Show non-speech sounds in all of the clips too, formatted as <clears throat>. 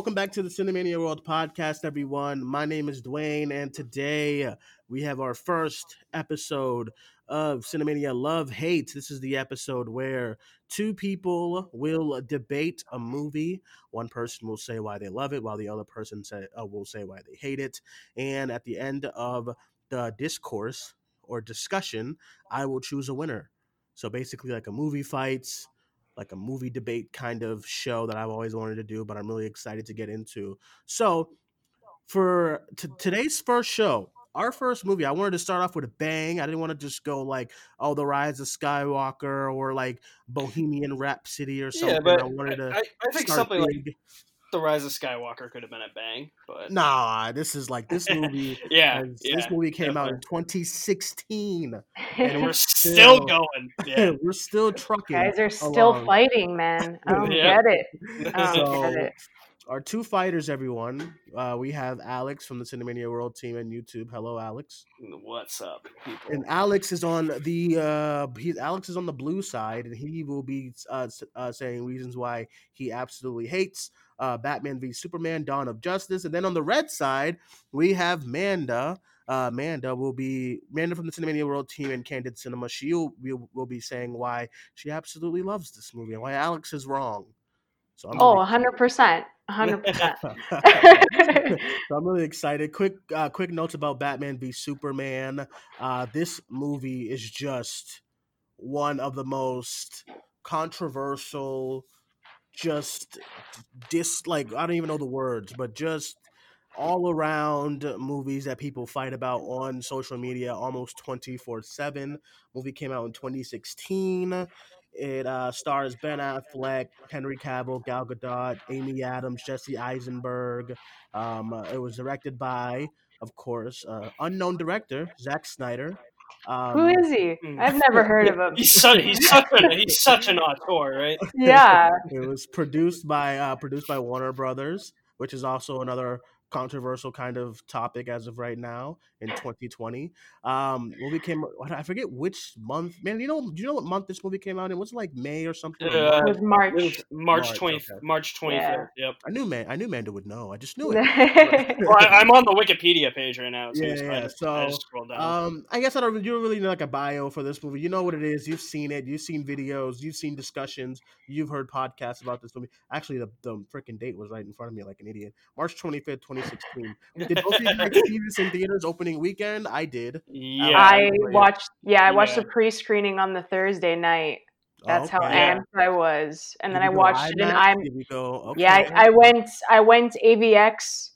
Welcome back to the Cinemania World podcast, everyone. My name is Duane, and today we have our first episode of Cinemania Love Hate. This is the episode where two people will debate a movie. One person will say why they love it, while the other person say, uh, will say why they hate it. And at the end of the discourse or discussion, I will choose a winner. So basically, like a movie fights, like a movie debate kind of show that I've always wanted to do, but I'm really excited to get into. So, for t- today's first show, our first movie, I wanted to start off with a bang. I didn't want to just go like, oh, The Rise of Skywalker or like <laughs> Bohemian Rhapsody or something. Yeah, but I wanted to. I, I think start something like big. The Rise of Skywalker could have been a bang, but Nah, this is like this movie. <laughs> yeah, has- yeah, this movie came out in 2016, and we're still- still going. <laughs> Yeah, we're still trucking. Guys are still along. fighting, man. I don't <laughs> Yeah. get it. I don't So, get it. Our two fighters, everyone. Uh, we have Alex from the Cinemania World team and YouTube. Hello, Alex. what's up, people? And Alex is on the uh, he, Alex is on the blue side, and he will be uh, uh, saying reasons why he absolutely hates uh, Batman v Superman: Dawn of Justice. And then on the red side, we have Manda. Uh, Manda will be Manda from the Cinemania World team and Candid Cinema. She will, will, will be saying why she absolutely loves this movie and why Alex is wrong. So I'm Oh, really- 100%. 100%. so I'm really excited. Quick, uh, quick notes about Batman v Superman. Uh, this movie is just one of the most controversial, just dis like I don't even know the words, but just all around movies that people fight about on social media almost 24 7 movie came out in 2016 it uh, stars Ben Affleck, Henry Cavill, Gal Gadot, Amy Adams, Jesse Eisenberg. Um, uh, it was directed by, of course, uh, unknown director Zack Snyder. Um, Who is he? Mm. I've never heard of him. He's such he's such a he's such an auteur, right? Yeah. It was produced by uh, produced by Warner Brothers, which is also another controversial kind of topic as of right now in 2020. Um, movie came. I forget which month. Man, you know, do you know what month this movie came out in? Was it like May or something? Uh, It was March. It was March March, twenty okay. March twenty fifth. Yep. I knew man. I knew Manda would know. I just knew it. <laughs> Well, I, I'm on the Wikipedia page right now. Too, Yeah, so I yeah, just, I so, just down. Um, I guess I don't. You don't really need like a bio for this movie. You know what it is. You've seen it. You've seen videos. You've seen discussions. You've heard podcasts about this movie. Actually, the, the freaking date was right in front of me, like an idiot. March twenty fifth, twenty sixteen. <laughs> Did both of you guys see this in theaters opening weekend? I did. yeah, I watched, yeah, I watched Yeah. the pre screening on the Thursday night. That's how Okay. Yeah. amped I was. And Did then I watched it in IMAX? I'm go? Okay. Yeah, I, I went I went AVX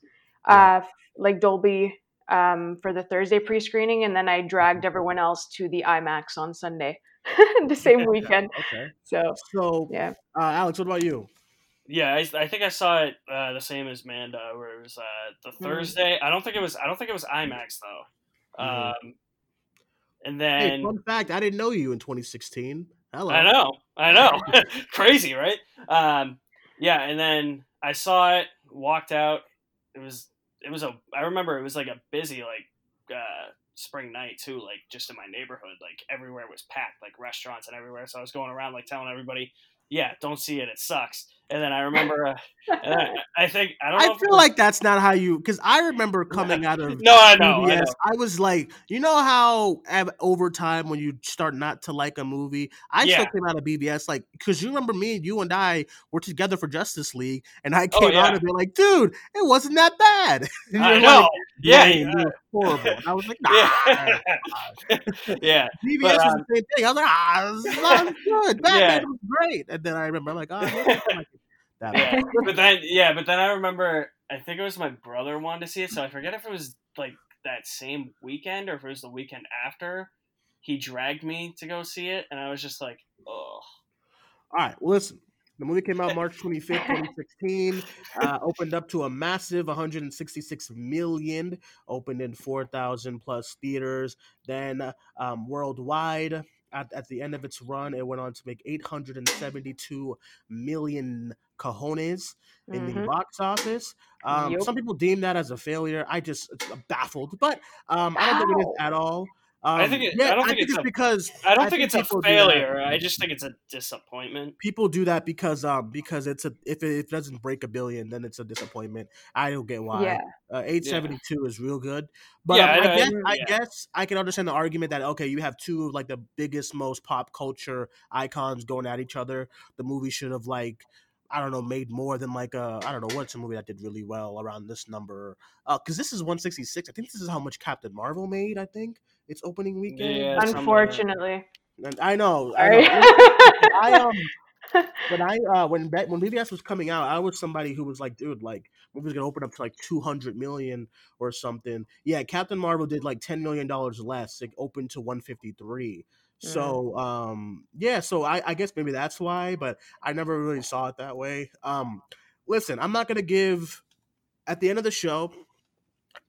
uh like Dolby um for the Thursday pre-screening and then I dragged everyone else to the IMAX on Sunday. <laughs> the <laughs> same weekend. Okay. So, So, yeah. uh, Alex, what about you? Yeah. I, I think I saw it uh, the same as Manda, where it was uh, the Mm. Thursday. I don't think it was. I don't think it was IMAX though. Mhm. Um, and Hey, then fun fact: I didn't know you in 2016. Hello. I know, I know, <laughs> <laughs> crazy, right? Um, yeah, and then I saw it, walked out. It was, it was a. I remember it was like a busy like uh, spring night too, like just in my neighborhood, like everywhere was packed, like restaurants and everywhere. So I was going around like telling everybody, "Yeah, don't see it, it sucks." And then I remember, uh, and I, <laughs> I think I don't. I feel was- like that's not how you because I remember coming out of <laughs> No, I know, I know. I was like, you know how over time when you start not to like a movie, I still came out of BVS like because you remember me, you and I were together for Justice League, and I Oh, came out of it like, dude, it wasn't that bad. <laughs> And I know. like, Yeah, "Lame, yeah. you horrible. And I was like, nah. yeah, yeah. BVS But, was um, the same thing. I was like, ah, this is good. Batman Yeah. was great. And then I remember, I'm like, oh, like that yeah. but then yeah, but then I remember I think it was my brother wanted to see it, so I forget if it was like that same weekend or if it was the weekend after. He dragged me to go see it, and I was just like, oh, All right, well, listen. The movie came out <laughs> March 25th, 2016. Uh, opened up to a massive 166 million. Opened in 4,000 plus theaters. Then um, worldwide, at, at the end of its run, it went on to make 872 million cojones in the Mhm. box office. Um, Yep. Some people deem that as a failure. I just it's baffled, but um, I don't think it is at all. Um, I think it- yeah, I don't think it's it's a- because I don't think, it's a people do that. failure. I just think it's a disappointment. people do that because um because it's a if it, if it doesn't break a billion then it's a disappointment. I don't get why. Yeah. Uh, 872 is real good. But Yeah, um, I, I- I- guess I guess I can understand the argument that okay, you have two of like the biggest most pop culture icons going at each other. The movie should have like I don't know, made more than like a I don't know what's a movie that did really well around this number. Uh, because this is 166. I think this is how much Captain Marvel made. I think its opening weekend. Yeah, something. Unfortunately. And I know. I know. I <laughs> um when I uh when Be- when BVS was coming out, I was somebody who was like, dude, like movie's gonna open up to like two hundred million or something. Yeah, Captain Marvel did like ten million dollars less. It opened to one fifty three. So um yeah, so I, I guess maybe that's why, but I never really saw it that way. Um listen, I'm not gonna give at the end of the show.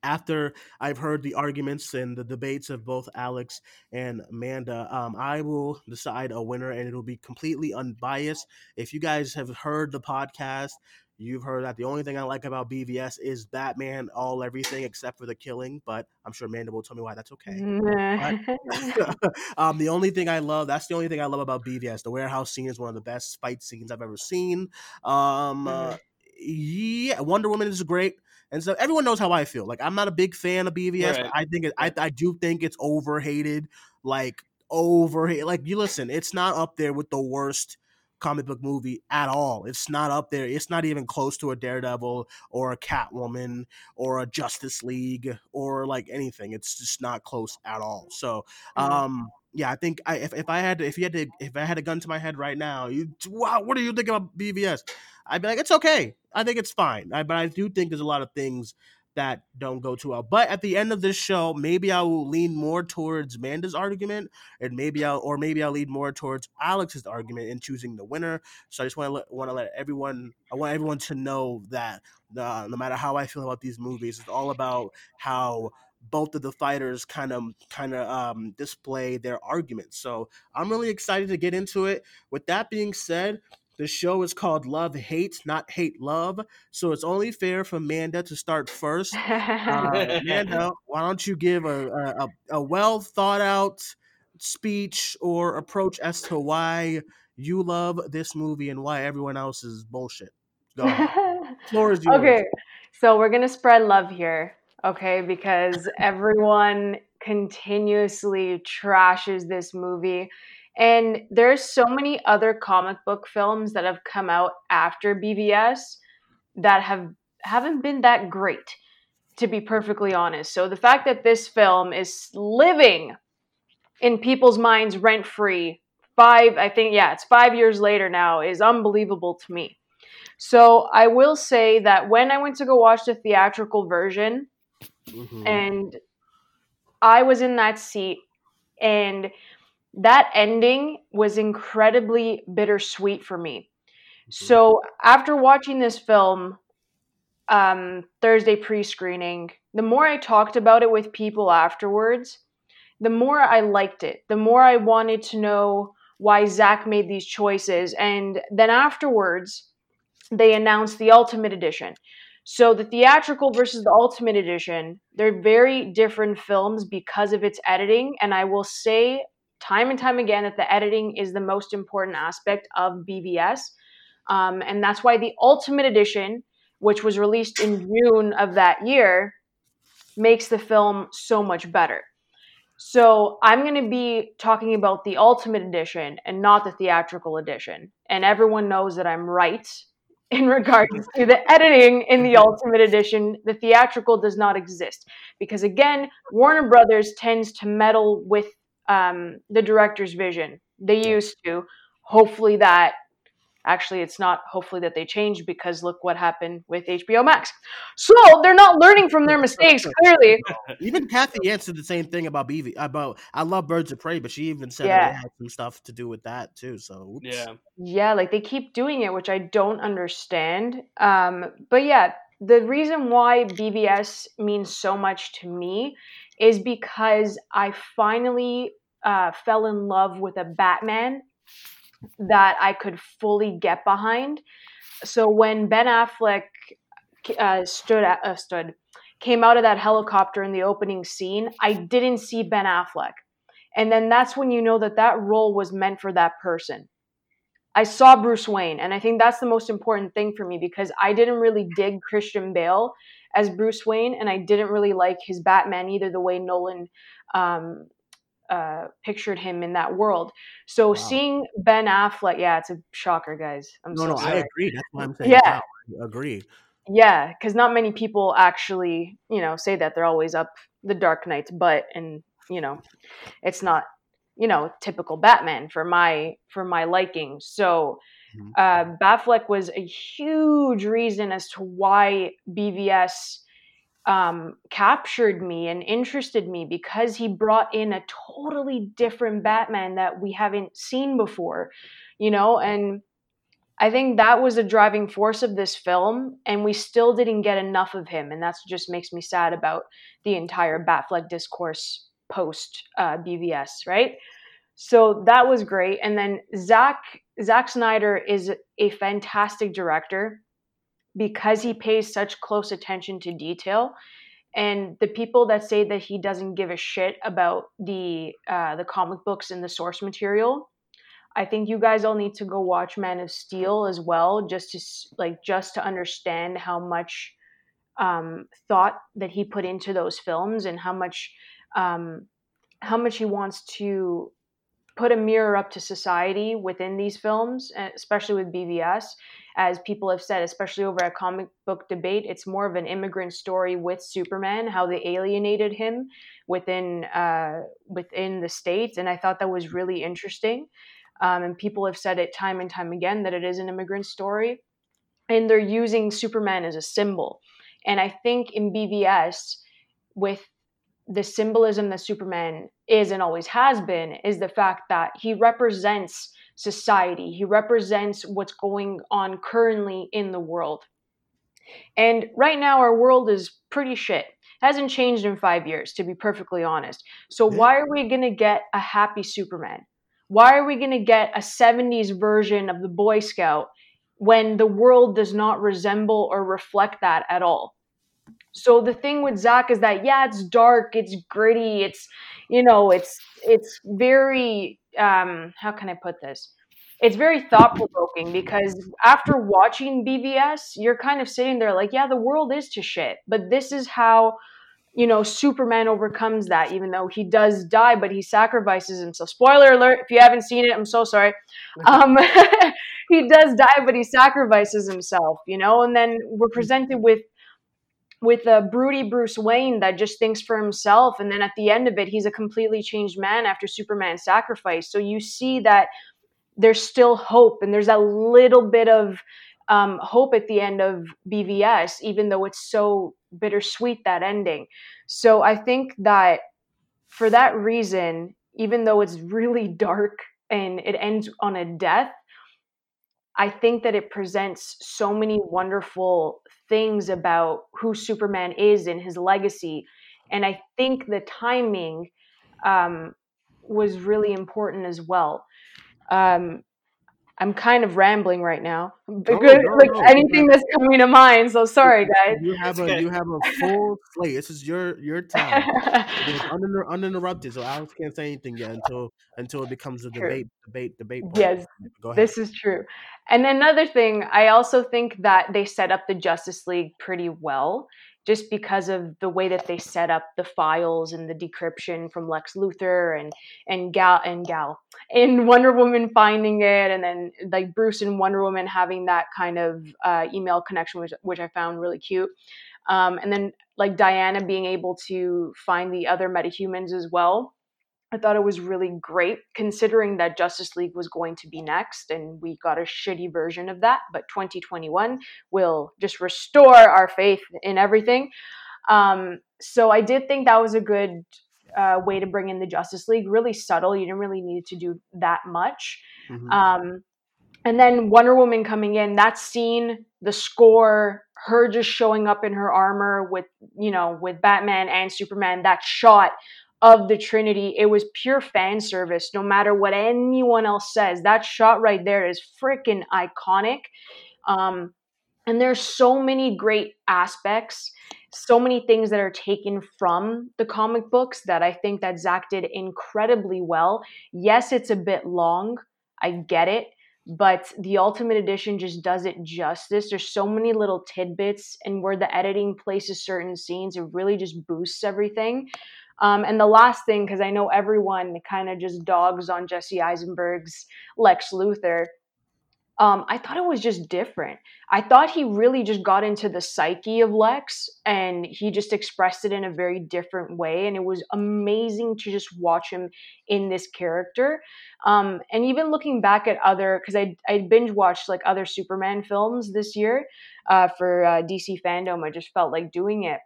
After I've heard the arguments and the debates of both Alex and Amanda, um, I will decide a winner, and it'll be completely unbiased. If you guys have heard the podcast, you've heard that the only thing I like about BVS is Batman, all everything except for the killing. But I'm sure Amanda will tell me why that's okay. <laughs> <laughs> um, the only thing I love, that's the only thing I love about BVS. The warehouse scene is one of the best fight scenes I've ever seen. Um, uh, yeah, Wonder Woman is great. And so everyone knows how I feel. Like I'm not a big fan of BVS. Right. But I think it, I I do think it's overhated. Like overhated. Like you listen, it's not up there with the worst comic book movie at all. It's not up there. It's not even close to a Daredevil or a Catwoman or a Justice League or like anything. It's just not close at all. So, um, yeah, I think I if, if I had to, if you had to if I had a gun to my head right now, you wow, what do you think about BVS? I'd be like, it's okay. I think it's fine. I, but I do think there's a lot of things that don't go too well. But at the end of this show, maybe I will lean more towards Amanda's argument, and maybe I'll or maybe I'll lean more towards Alex's argument in choosing the winner. So I just want to want to let everyone I want everyone to know that uh, no matter how I feel about these movies, it's all about how both of the fighters kind of kind of um, display their arguments. So I'm really excited to get into it. With that being said. The show is called Love Hate, not Hate Love. So it's only fair for Amanda to start first. Uh, <laughs> Amanda, why don't you give a, a, a- well thought out speech or approach as to why you love this movie and why everyone else is bullshit? Go. <laughs> Floor is yours. okay, so we're gonna spread love here, okay? Because everyone continuously trashes this movie, and there's so many other comic book films that have come out after BVS that have haven't been that great, to be perfectly honest. So the fact that this film is living in people's minds rent free, five, I think, yeah, it's five years later now, is unbelievable to me. So I will say that when I went to go watch the theatrical version, Mhm. and I was in that seat, and that ending was incredibly bittersweet for me. So after watching this film, um, Thursday pre-screening, the more I talked about it with people afterwards, the more I liked it. The more I wanted to know why Zack made these choices, and then afterwards, they announced the Ultimate Edition. So the theatrical versus the Ultimate Edition, they're very different films because of its editing, and I will say time and time again that the editing is the most important aspect of BVS. Um, and that's why the Ultimate Edition, which was released in June of that year, makes the film so much better. So I'm going to be talking about the Ultimate Edition and not the theatrical edition. And everyone knows that I'm right <laughs> in regards to the editing in the Ultimate Edition. The theatrical does not exist because, again, Warner Brothers tends to meddle with um, the director's vision. They used to. Hopefully, that actually it's not hopefully that they changed because look what happened with hbo max so they're not learning from their mistakes <laughs> clearly Even Cathy Yan said the same thing about BV about I love Birds of Prey, but she even said that Yeah. it had some stuff to do with that too. So oops. Yeah. Yeah, like they keep doing it, which I don't understand. Um, but yeah, the reason why BVS means so much to me is because I finally uh, fell in love with a Batman that I could fully get behind. So when Ben Affleck uh, stood uh, stood came out of that helicopter in the opening scene, I didn't see Ben Affleck, and then that's when you know that that role was meant for that person. I saw Bruce Wayne, and I think that's the most important thing for me because I didn't really dig Christian Bale as Bruce Wayne, and I didn't really like his Batman either, the way Nolan um, uh, pictured him in that world. So seeing Ben Affleck, yeah, it's a shocker, guys. I'm No, so no, sorry. I agree. That's why I'm saying Yeah. wow, I agree. Yeah, because not many people actually, you know, say that they're always up the Dark Knight's butt, and you know, it's not, you know, typical Batman for my for my liking. So, Mhm. uh, Batfleck was a huge reason as to why BVS um, captured me and interested me because he brought in a totally different Batman that we haven't seen before, you know, and I think that was the driving force of this film, and we still didn't get enough of him, and that's just makes me sad about the entire Batfleck discourse post uh, BVS, right? So that was great, and then Zach Zack Snyder is a fantastic director because he pays such close attention to detail. And the people that say that he doesn't give a shit about the uh, the comic books and the source material, I think you guys all need to go watch Man of Steel as well, just to like just to understand how much um, thought that he put into those films and how much um, how much he wants to put a mirror up to society within these films, eh, especially with BVS. As people have said, especially over at comic book debate, it's more of an immigrant story with Superman, how they alienated him within uh, within the states, and I thought that was really interesting. Um, and people have said it time and time again that it is an immigrant story, and they're using Superman as a symbol. And I think in BVS, with the symbolism that Superman is and always has been, is the fact that he represents society. He represents what's going on currently in the world. And right now, our world is pretty shit. Hasn't changed in five years, to be perfectly honest. So, why are we going to get a happy Superman? Why are we going to get a 70s version of the Boy Scout when the world does not resemble or reflect that at all? So the thing with Zack is that yeah, it's dark, it's gritty, it's you know, it's it's very um how can I put this? It's very thought provoking because after watching BVS, you're kind of sitting there like, yeah, the world is to shit, but this is how you know Superman overcomes that. Even though he does die, but he sacrifices himself. Spoiler alert! If you haven't seen it, I'm so sorry. <laughs> Um, <laughs> he does die, but he sacrifices himself. You know, and then we're presented with with a broody Bruce Wayne that just thinks for himself, and then at the end of it, he's a completely changed man after Superman's sacrifice. So you see that there's still hope, and there's a little bit of um, hope at the end of BVS, even though it's so bittersweet that ending. So I think that for that reason, even though it's really <laughs> dark and it ends on a death, I think that it presents so many wonderful things about who Superman is and his legacy. And I think the timing um, was really important as well. Um, I'm kind of rambling right now. But No, good, no, like no, anything that's coming to mind. So sorry, guys. You have a you have a full slate. This is your your <laughs> time. It's uninter- uninterrupted, so Alex can't say anything yet until until it becomes a True. debate debate debate. part. yes, Go ahead. This is true. And another thing, I also think that they set up the Justice League pretty well, just because of the way that they set up the files and the decryption from Lex Luthor and and Gal and Gal and <laughs> Wonder Woman finding it, and then like Bruce and Wonder Woman having that kind of uh, email connection, which which I found really cute. Um, and then like Diana being able to find the other metahumans as well. I thought it was really great considering that Justice League was going to be next and we got a shitty version of that. But 2021 will just restore our faith in everything. Um, so I did think that was a good uh, way to bring in the Justice League. Really subtle. You didn't really need to do that much. Mhm. Um, and then Wonder Woman coming in, that scene, the score, her just showing up in her armor with, you know, with Batman and Superman, that shot of the Trinity, it was pure fan service, no matter what anyone else says. That shot right there is freaking iconic. Um, and there's so many great aspects, so many things that are taken from the comic books that I think that Zack did incredibly well. Yes, it's a bit long. I get it but the ultimate edition just does it justice there's so many little tidbits and where the editing places certain scenes it really just boosts everything um, and the last thing because i know everyone kind of just dogs on jesse eisenberg's lex luthor um, I thought it was just different. I thought he really just got into the psyche of Lex and he just expressed it in a very different way. And it was amazing to just watch him in this character. Um, and even looking back at other, because I, I binge watched like other Superman films this year uh, for uh, DC fandom, I just felt like doing it.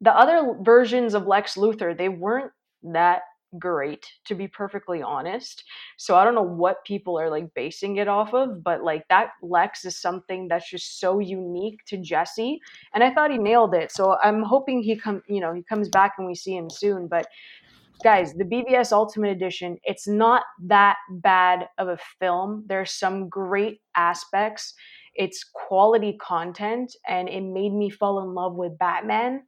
The other versions of Lex Luthor, they weren't that great to be perfectly honest. So i don't know what people are like basing it off of but like that lex is something that's just so unique to jesse and i thought he nailed it. So i'm hoping he come you know he comes back and we see him soon but guys the bvs ultimate edition it's not that bad of a film. There's some great aspects. It's quality content and it made me fall in love with batman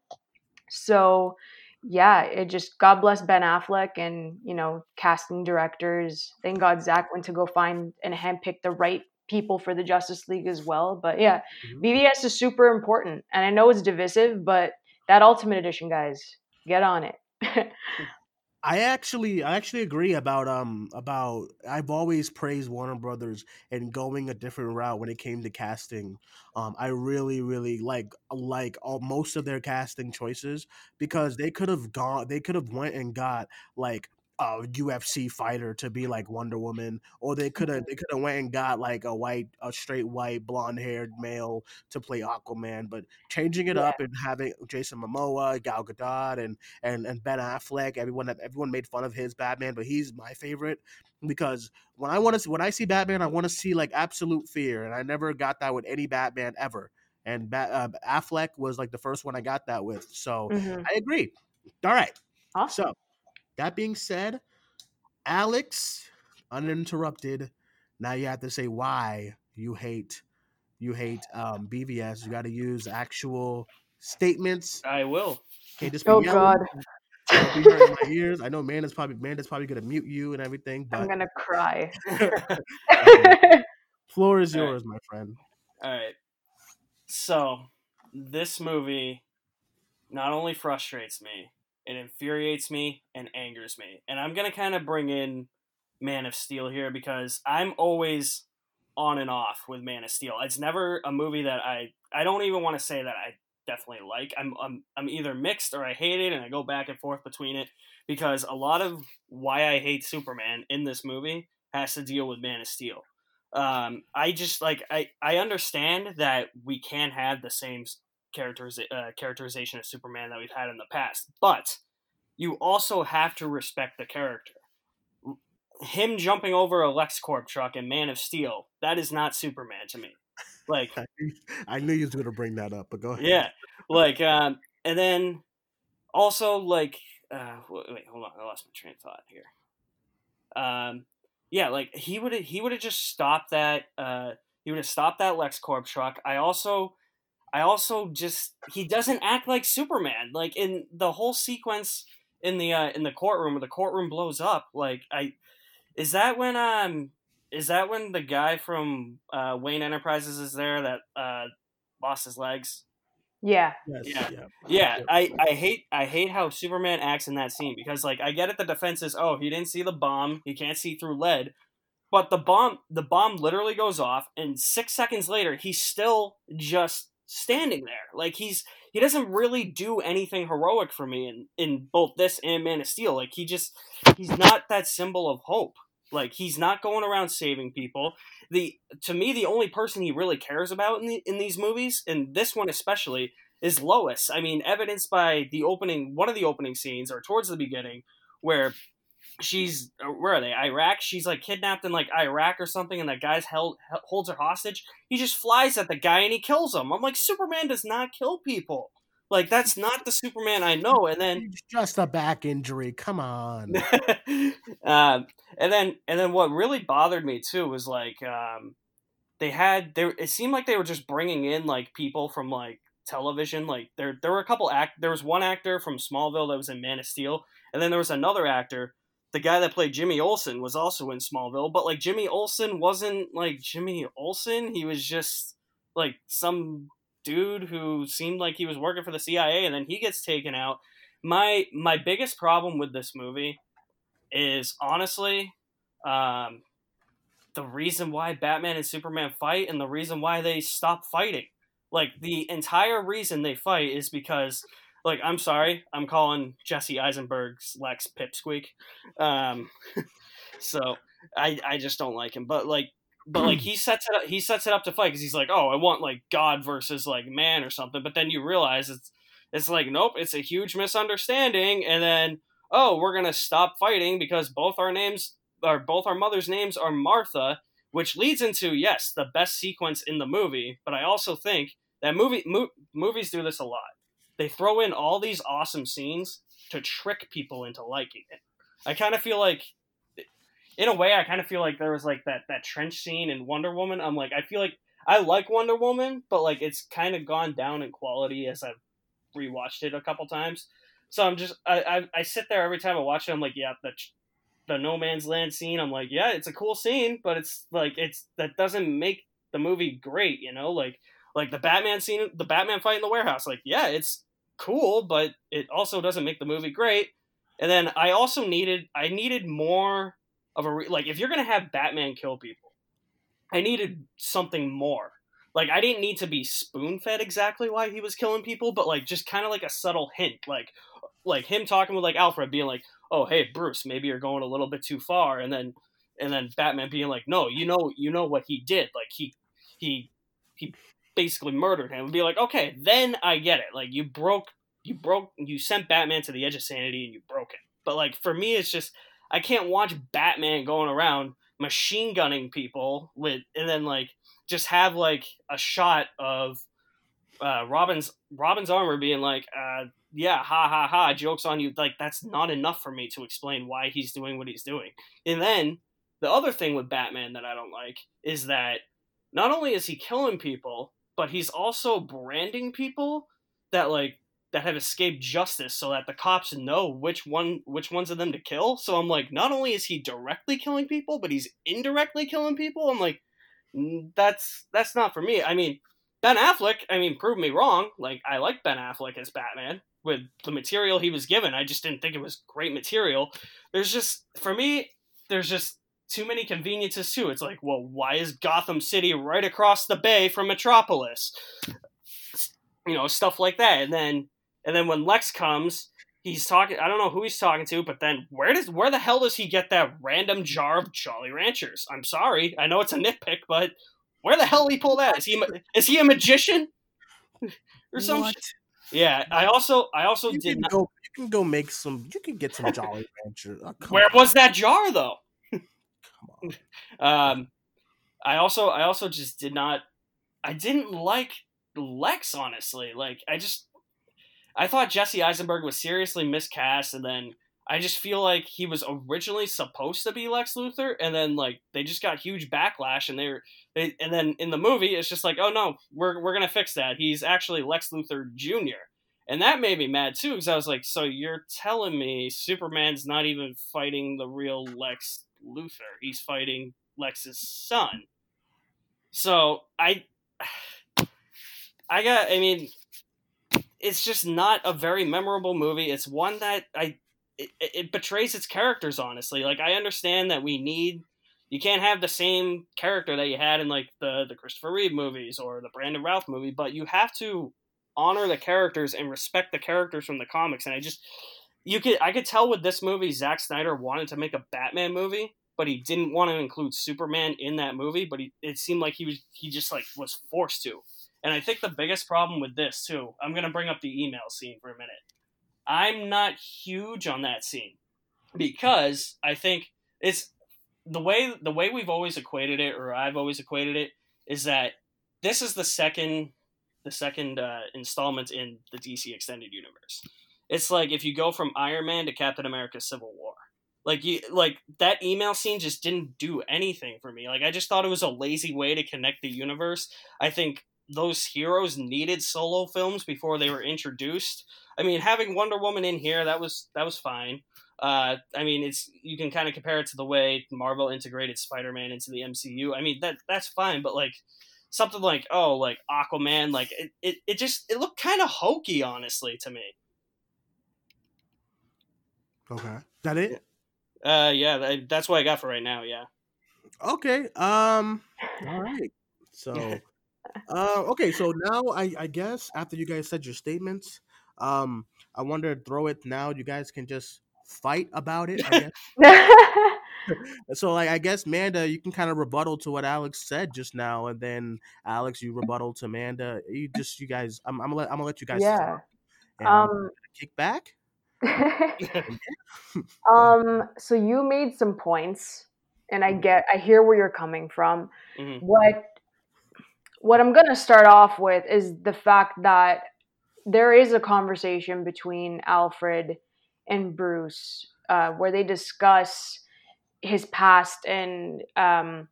so yeah, it just God bless Ben Affleck and you know casting directors. Thank God Zack went to go find and handpick the right people for the Justice League as well. But yeah, Mhm. BVS is super important, and I know it's divisive, but that Ultimate Edition, guys, get on it. <laughs> I actually I actually agree about um about I've always praised Warner Brothers and going a different route when it came to casting. Um I really really like like all most of their casting choices because they could have gone they could have went and got like a UFC fighter to be like Wonder Woman or they could have they could have went and got like a white a straight white blonde haired male to play Aquaman but changing it Yeah. up and having Jason Momoa, Gal Gadot and and and Ben Affleck. Everyone everyone made fun of his Batman, but he's my favorite because when I want to when I see Batman, I want to see like absolute fear, and I never got that with any Batman ever. And Bat, uh, Affleck was like the first one I got that with, so Mhm. I agree. All right, Awesome. so that being said, Alex, uninterrupted. Now you have to say why you hate you hate um, BVS. You got to use actual statements. I will. Can't just be Oh. God, Don't be hurting my ears. I know Amanda's probably Amanda's probably gonna mute you and everything, I'm gonna cry. <laughs> floor is All right. yours, my friend. All right. So, this movie not only frustrates me, it infuriates me and angers me. And I'm going to kind of bring in Man of Steel here because I'm always on and off with Man of Steel. It's never a movie that I I don't even want to say that I definitely like. I'm I'm I'm either mixed or I hate it and I go back and forth between it because a lot of why I hate Superman in this movie has to deal with Man of Steel um, I just like I I understand that we can't have the same characters uh, characterization of Superman that we've had in the past, but you also have to respect the character. Him jumping over a LexCorp truck in Man of Steel that is not Superman to me. Like <laughs> I knew you was gonna bring that up, but go ahead. yeah, like um, and then also like uh, wait, hold on, I lost my train of thought here. Um, yeah, like he would have he would have just stopped that. Uh, he would have stopped that LexCorp truck. I also, I also just he doesn't act like Superman. Like in the whole sequence in the uh, in the courtroom where the courtroom blows up. Like I, is that when um is that when the guy from uh, Wayne Enterprises is there that uh, lost his legs? yeah, Yes, Yeah. yeah. Yeah, I, I hate I hate how Superman acts in that scene because like I get it the defense is oh he didn't see the bomb he can't see through lead, but the bomb the bomb literally goes off and six seconds later he's still just standing there. Like he's he doesn't really do anything heroic for me in in both this and Man of Steel. Like he just he's not that symbol of hope. Like he's not going around saving people. The to me the only person he really cares about in the, in these movies, and this one especially, is Lois. I mean, evidenced by the opening one of the opening scenes or towards the beginning where she's uh, where are they? Iraq? She's like kidnapped in like iraq or something and that guy's held holds her hostage. He just flies at the guy and he kills him. I'm like superman does not kill people. Like that's not the superman i know. And then It's just a back injury. Come on. <laughs> um, and then and then what really bothered me too was like um, they had there it seemed like they were just bringing in like people from like television. Like there there were a couple act there was one actor from Smallville that was in Man of Steel and then there was another actor the guy that played Jimmy Olsen was also in Smallville but like Jimmy Olsen wasn't like Jimmy Olsen he was just like some dude who seemed like he was working for the CIA and then he gets taken out my my biggest problem with this movie is honestly um, the reason why Batman and Superman fight and the reason why they stop fighting. Like the entire reason they fight is because, like, I'm sorry, I'm calling Jesse Eisenberg's Lex Pipsqueak. Um, <laughs> so I I just don't like him. But like but like <clears throat> he sets it up, he sets it up to fight because he's like, oh, I want like God versus like man or something. But then you realize it's it's like nope, it's a huge misunderstanding, and then oh, we're gonna stop fighting because both our names or both our mother's names are Martha, which leads into yes, the best sequence in the movie. But I also think that movie mo- movies do this a lot. They throw in all these awesome scenes to trick people into liking it. I kind of feel like in a way I kind of feel like there was like that that trench scene in Wonder Woman. I'm like I feel like I like Wonder Woman, but like it's kind of gone down in quality as I've rewatched it a couple times. So I'm just I, I, I sit there every time I watch it. I'm like, yeah, the the No Man's Land scene. I'm like, yeah, it's a cool scene, but it's like it's that doesn't make the movie great. You know, like like the Batman scene, the Batman fight in the warehouse. Like, yeah, it's cool, but it also doesn't make the movie great. And then I also needed I needed more of a re- like if you're gonna have Batman kill people, I needed something more. Like I didn't need to be spoon fed exactly why he was killing people, but like just kind of like a subtle hint, like like him talking with like Alfred being like, "Oh, hey Bruce, maybe you're going a little bit too far," and then and then Batman being like, "No, you know, you know what he did. Like he he he basically murdered him." And be like, "Okay, then I get it. Like you broke you broke you sent Batman to the edge of sanity and you broke it." But like for me, it's just I can't watch Batman going around machine gunning people with and then like just have like a shot of uh, Robin's Robin's armor being like, uh, yeah, ha ha ha, jokes on you. Like that's not enough for me to explain why he's doing what he's doing. And then the other thing with Batman that I don't like is that not only is he killing people, but he's also branding people that like that have escaped justice so that the cops know which one which ones of them to kill. So I'm like, not only is he directly killing people, but he's indirectly killing people. I'm like, that's that's not for me. I mean, Ben Affleck, I mean, prove me wrong. Like I like Ben Affleck as Batman with the material he was given. I just didn't think it was great material. There's just for me, there's just too many conveniences too. It's like, well, why is Gotham City right across the bay from Metropolis? You know, stuff like that. And then and then when Lex comes, he's talking I don't know who he's talking to, but then where does where the hell does he get that random jar of Jolly Ranchers? I'm sorry. I know it's a nitpick, but where the hell did he pull that? Is he is he a magician? <laughs> or some What? shit? Yeah, I also I also You did can not go. You can go make some. You can get some Jolly Ranchers. Oh, Where on. was that jar though? Come Um, I also I also just did not. I didn't like Lex honestly. Like I just I thought Jesse Eisenberg was seriously miscast, and then I just feel like he was originally supposed to be Lex Luthor, and then like they just got huge backlash, and they're they, and then in the movie it's just like, oh no, we're we're gonna fix that. He's actually Lex Luthor Jr. And that made me mad too, because I was like, so you're telling me Superman's not even fighting the real Lex Luthor? He's fighting Lex's son. So I, I got. I mean, it's just not a very memorable movie. It's one that I it, it betrays its characters. Honestly, like I understand that we need, You can't have the same character that you had in like the the Christopher Reeve movies or the Brandon Routh movie, but you have to honor the characters and respect the characters from the comics. And I just you could I could tell with this movie, Zack Snyder wanted to make a Batman movie, but he didn't want to include Superman in that movie. But he, it seemed like he was he just like was forced to. And I think the biggest problem with this too, I'm gonna bring up the email scene for a minute. I'm not huge on that scene because I think it's the way the way we've always equated it, or I've always equated it, is that this is the second the second uh, installment in the DC extended universe. It's like if you go from Iron Man to Captain America: Civil War. Like you, like that email scene just didn't do anything for me. Like I just thought it was a lazy way to connect the universe. I think those heroes needed solo films before they were introduced. I mean, having Wonder Woman in here that was that was fine. Uh, I mean, it's you can kind of compare it to the way Marvel integrated Spider-Man into the MCU. I mean, that that's fine, but like something like oh, like Aquaman, like it it, it just it looked kind of hokey, honestly, to me. Okay, that it? Uh, yeah, that, that's what I got for right now. Yeah. Okay. Um. <laughs> All right. So. <laughs> Uh, okay, so now I, I guess after you guys said your statements, um, I wonder throw it now. You guys can just fight about it. I <laughs> guess. so like I guess Manda, you can kind of rebuttal to what Alex said just now, and then Alex, you rebuttal to Manda. You just you guys, I'm, I'm gonna let I'm gonna let you guys. Yeah. And Um, kick back. <laughs> <laughs> um. So you made some points, and I get, I hear where you're coming from. Mhm. What what I'm gonna start off with is the fact that there is a conversation between Alfred and Bruce uh, where they discuss his past and um,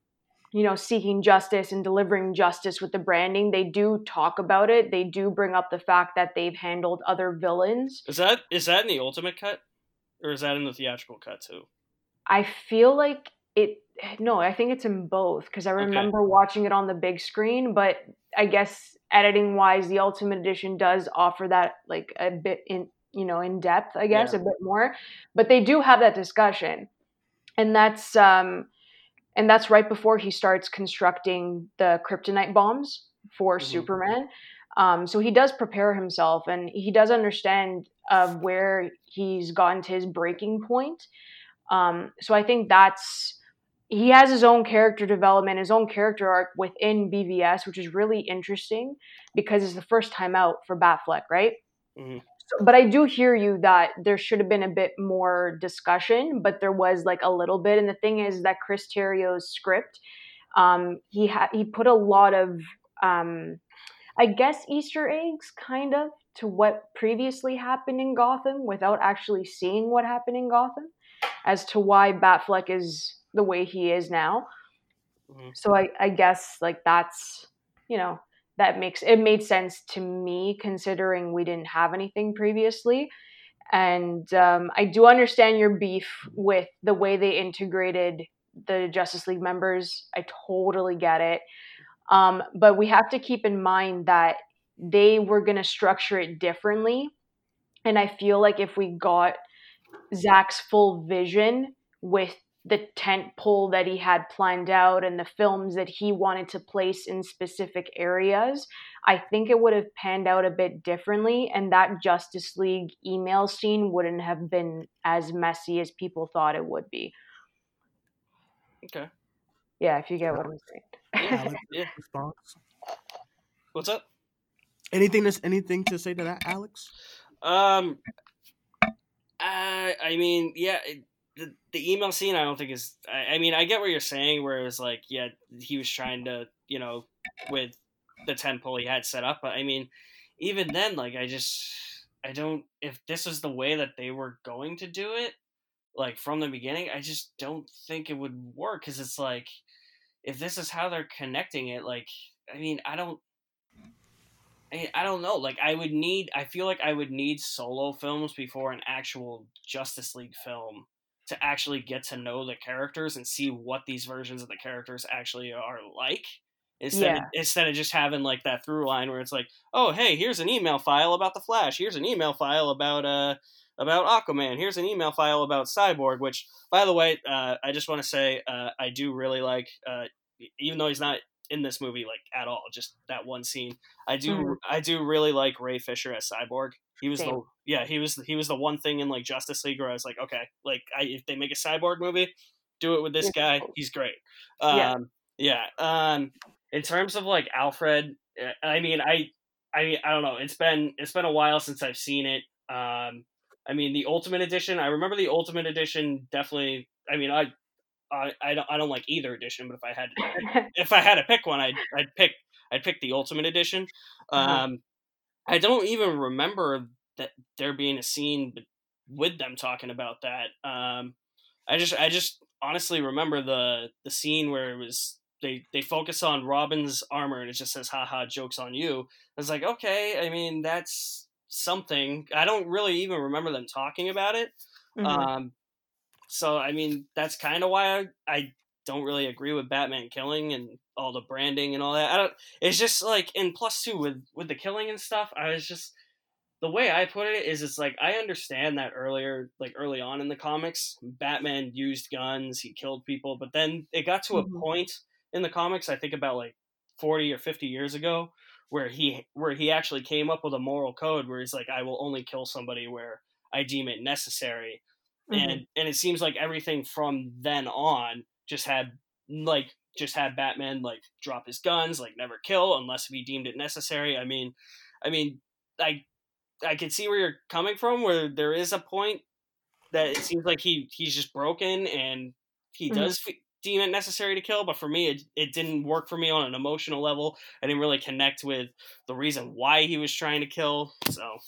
you know seeking justice and delivering justice with the branding. They do talk about it. They do bring up the fact that they've handled other villains. Is that is that in the ultimate cut, or is that in the theatrical cut too? I feel like it. No, I think it's in both because I remember watching it on the big screen. But I guess editing wise, the Ultimate Edition does offer that like a bit in you know in depth. I guess Yeah. a bit more. But they do have that discussion, and that's um, and that's right before he starts constructing the kryptonite bombs for Mhm. Superman. Um, so he does prepare himself, and he does understand of where he's gotten to his breaking point. Um, so I think that's he has his own character development, his own character arc within BVS, which is really interesting because it's the first time out for Batfleck, right? Mhm. So, but I do hear you that there should have been a bit more discussion, but there was like a little bit. And the thing is that Chris Terrio's script, um, he had he put a lot of, um, I guess, Easter eggs, kind of, to what previously happened in Gotham without actually seeing what happened in Gotham, as to why Batfleck is the way he is now. Mhm. So I, I guess like that's you know that makes it made sense to me considering we didn't have anything previously. And um, i do understand your beef with the way they integrated the justice league members. I totally get it. Um, but we have to keep in mind that they were going to structure it differently. And i feel like if we got zack's full vision with the tent pole that he had planned out and the films that he wanted to place in specific areas, I think it would have panned out a bit differently, and that Justice League email scene wouldn't have been as messy as people thought it would be. Okay. Yeah, if you get what I'm saying. Alex, <laughs> Yeah. response. What's up? Anything to anything to say to that, Alex? Um, I I mean, yeah, it, the email scene I don't think is. I, I mean, I get what you're saying. Where it was like, yeah, he was trying to, you know, with the tent pole he had set up. But I mean, even then, like, I just I don't. If this is the way that they were going to do it, like from the beginning, I just don't think it would work. Because it's like, if this is how they're connecting it, like, I mean, I don't. I don't know. Like I would need. I feel like I would need solo films before an actual Justice League film to actually get to know the characters and see what these versions of the characters actually are like. Instead, of, instead of just having like that through line where it's like, oh hey, here's an email file about the Flash. Here's an email file about uh about Aquaman. Here's an email file about Cyborg, which, by the way, uh, I just want to say uh, I do really like, uh, even though he's not in this movie like at all, just that one scene. I do Mhm. I do really like Ray Fisher as Cyborg. He was the yeah he was he was the one thing in like Justice League where I was like okay like I, if they make a Cyborg movie, do it with this guy. He's great. Yeah. Um, yeah. Um, in terms of like Alfred, uh, I mean I I mean I don't know. It's been it's been a while since I've seen it. Um, I mean the Ultimate Edition. I remember the Ultimate Edition definitely. I mean I. I, I don't I don't like either edition, but if I had <laughs> if I had to pick one, I'd I'd pick I'd pick the Ultimate Edition. Uh-huh. Um, I don't even remember that there being a scene with them talking about that. Um, I just I just honestly remember the the scene where it was they they focus on Robin's armor and it just says haha jokes on you. I was like, okay, I mean that's something. I don't really even remember them talking about it. Mhm. Um, so I mean that's kind of why I, I don't really agree with Batman killing and all the branding and all that. I don't. It's just like in plus two with with the killing and stuff. I was just the way I put it is it's like I understand that earlier, like early on in the comics, Batman used guns, he killed people, but then it got to a point in the comics. I think about like forty or fifty years ago. Where he where he actually came up with a moral code where he's like, I will only kill somebody where I deem it necessary Mhm. and and it seems like everything from then on just had like just had Batman like drop his guns, like never kill unless he deemed it necessary. I mean, I mean, I I can see where you're coming from, where there is a point that it seems like he he's just broken and he Mhm. does f- deem it necessary to kill. But for me, it it didn't work for me on an emotional level. I didn't really connect with the reason why he was trying to kill. So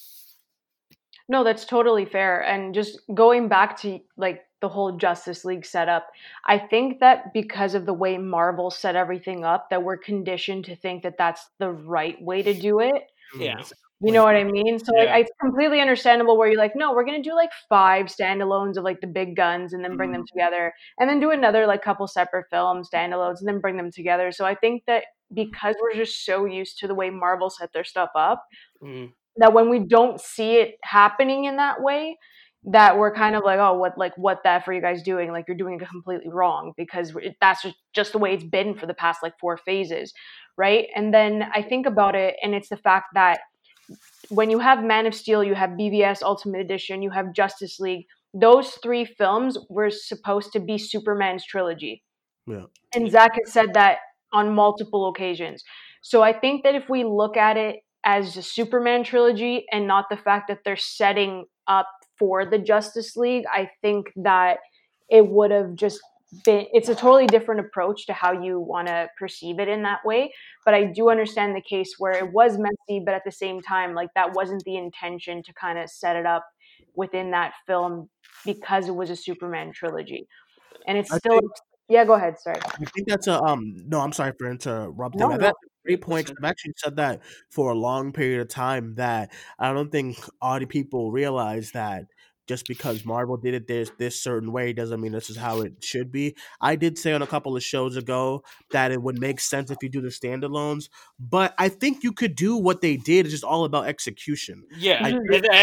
No, that's totally fair. And just going back to like the whole Justice League setup, I think that because of the way Marvel set everything up, that we're conditioned to think that that's the right way to do it. yeah, You know what I mean? So like, it's completely understandable where you're like, no, we're gonna do like five standalones of like the big guns and then bring them together, and then do another like couple separate films standalones and then bring them together. So I think that because we're just so used to the way Marvel set their stuff up, Mhm. That when we don't see it happening in that way, that we're kind of like, oh, what like what that for you guys doing? Like you're doing it completely wrong because it, that's just, just the way it's been for the past like four phases, right? And then I think about it, and it's the fact that when you have Man of Steel, you have BVS Ultimate Edition, you have Justice League. Those three films were supposed to be Superman's trilogy. Yeah. And Zack has said that on multiple occasions. So I think that if we look at it as a Superman trilogy and not the fact that they're setting up for the Justice League, I think that it would have just been it's a totally different approach to how you want to perceive it in that way but i do understand the case where it was messy but at the same time like that wasn't the intention to kind of set it up within that film because it was a superman trilogy and it's I still think- yeah go ahead sorry I think that's a um. No, I'm sorry for interrupting. No, no. That's a great point. I've actually said that for a long period of time. That I don't think all the people realize that just because Marvel did it this this certain way doesn't mean this is how it should be. I did say on a couple of shows ago that it would make sense if you do the standalones, but I think you could do what they did. It's just all about execution. yeah. I. I,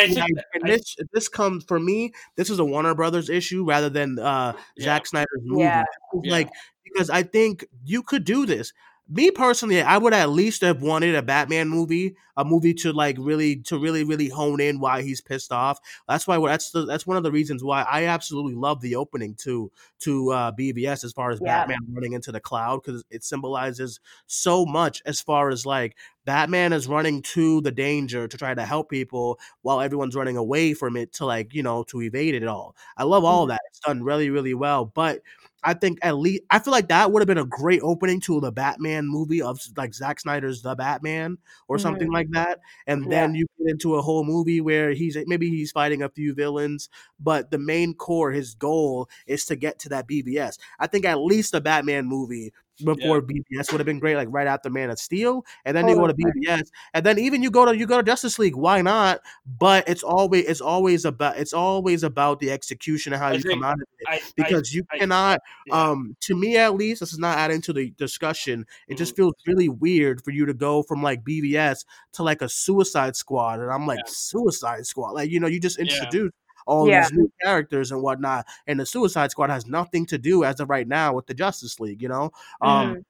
And, I- and this this comes for me. This is a Warner Brothers issue rather than uh, Yeah. Zack Snyder's movie. Yeah. Is Yeah. Like because I think you could do this. Me personally, I would at least have wanted a Batman movie, a movie to like really to really really hone in why he's pissed off. That's why that's the, that's one of the reasons why I absolutely love the opening to to uh, BVS as far as Yeah. Batman running into the cloud because it symbolizes so much as far as like Batman is running to the danger to try to help people while everyone's running away from it to like you know to evade it all. I love all Mhm. that. It's done really really well, but I think at least I feel like that would have been a great opening to the Batman movie of like Zack Snyder's The Batman or something like that, and Yeah. then you get into a whole movie where he's maybe he's fighting a few villains, but the main core, his goal is to get to that BVS. I think at least a Batman movie before BVS would have been great, like right after Man of Steel, and then you go to. BVS, and then even you go to you go to Justice League. Why not? But it's always it's always about it's always about the execution and how I you think- come out of it I, I, because you I- cannot yeah. um to me at least this is not adding to the discussion it just Mm-hmm. feels really weird for you to go from like bvs to like a suicide squad and i'm like suicide squad like you know you just Yeah. introduced all Yeah. these new characters and whatnot. And the Suicide Squad has nothing to do as of right now with the Justice League, you know. Um, Mhm.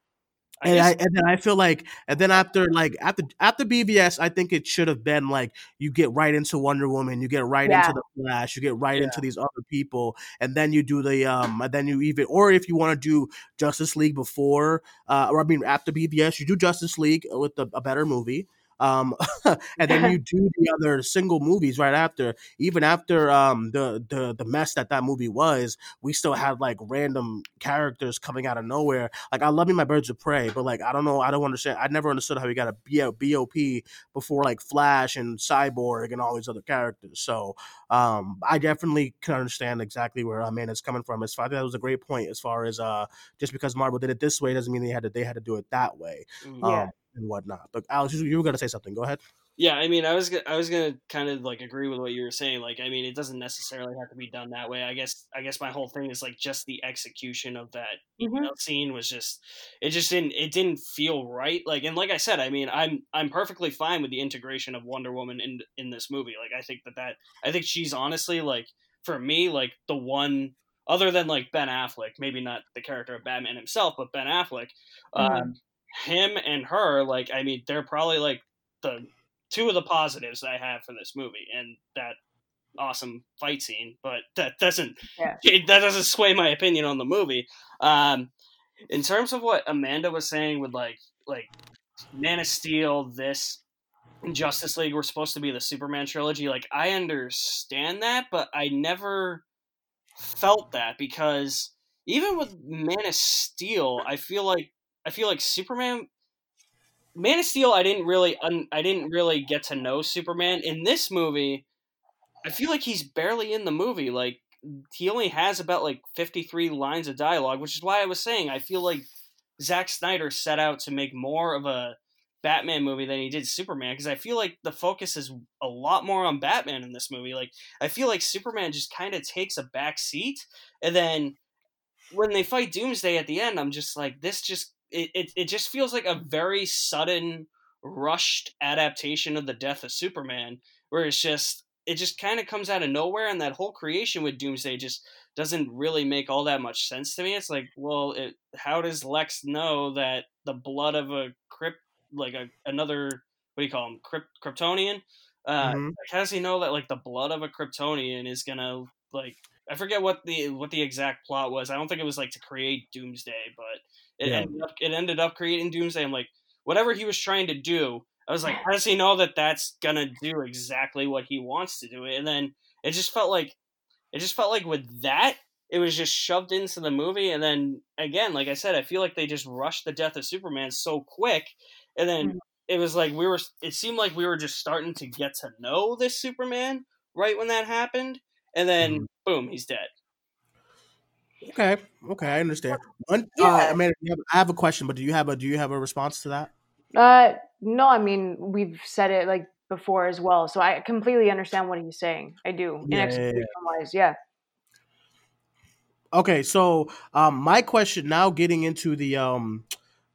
I and I and then I feel like and then after like after after BVS, I think it should have been like you get right into Wonder Woman, you get right Yeah. into the Flash, you get right into these other people, and then you do the um and then you even or if you want to do Justice League before uh or I mean after BVS, you do Justice League with the, a better movie. Um, <laughs> and then <laughs> you do the other single movies right after. Even after um the the the mess that that movie was, we still had like random characters coming out of nowhere. Like I love me my Birds of Prey, but like I don't know, I don't understand. I never understood how we got a B- BOP before like Flash and Cyborg and all these other characters. So um, I definitely can understand exactly where Amanda's coming from. As far that was a great point. As far as uh, just because Marvel did it this way doesn't mean they had to they had to do it that way. Mhm. Yeah. Um, and whatnot. But Alex, you, you were gonna say something. Go ahead. Yeah, I mean, I was I was gonna kind of like agree with what you were saying. Like, I mean, it doesn't necessarily have to be done that way. I guess I guess my whole thing is like just the execution of that Mhm. email scene was just it just didn't it didn't feel right. Like, and like I said, I mean, I'm I'm perfectly fine with the integration of Wonder Woman in in this movie. Like, I think that that I think she's honestly like for me like the one other than like Ben Affleck, maybe not the character of Batman himself, but Ben Affleck, Mhm. um, him and her, like, I mean, they're probably like the two of the positives I have for this movie, and that awesome fight scene. But that doesn't Yeah. <laughs> it, that doesn't sway my opinion on the movie. Um, in terms of what Amanda was saying with like like Man of Steel, this Justice League were supposed to be the Superman trilogy. Like I understand that, but I never felt that because even with Man of Steel, I feel like I feel like Superman Man of Steel, I didn't really, un, I didn't really get to know Superman in this movie. I feel like he's barely in the movie. Like he only has about like fifty three lines of dialogue, which is why I was saying I feel like Zack Snyder set out to make more of a Batman movie than he did Superman because I feel like the focus is a lot more on Batman in this movie. Like I feel like Superman just kind of takes a back seat, and then when they fight Doomsday at the end, I'm just like, this just it, it, it just feels like a very sudden, rushed adaptation of the death of Superman, where it's just it just kind of comes out of nowhere, and that whole creation with Doomsday just doesn't really make all that much sense to me. It's like, well, it, how does Lex know that the blood of a crypt, like a another, what do you call him, Kryptonian? Uh, Mhm. like, how does he know that like the blood of a Kryptonian is gonna like I forget what the what the exact plot was. I don't think it was like to create Doomsday, but it Yeah. ended up it ended up creating Doomsday. I'm like, whatever he was trying to do, I was like, <laughs> how does he know that that's gonna do exactly what he wants to do? And then it just felt like it just felt like with that, it was just shoved into the movie. And then again, like I said, I feel like they just rushed the death of Superman so quick, and then Mhm. it was like we were. It seemed like we were just starting to get to know this Superman right when that happened, and then boom, he's dead. Okay, okay, I understand. One, uh, Yeah. Amanda, you have- I have a question, but do you have a do you have a response to that? Uh, no, I mean we've said it like before as well, so I completely understand what he's saying. I do. Yeah, yeah, yeah. execution wise, yeah. Okay, so um, my question now getting into the um,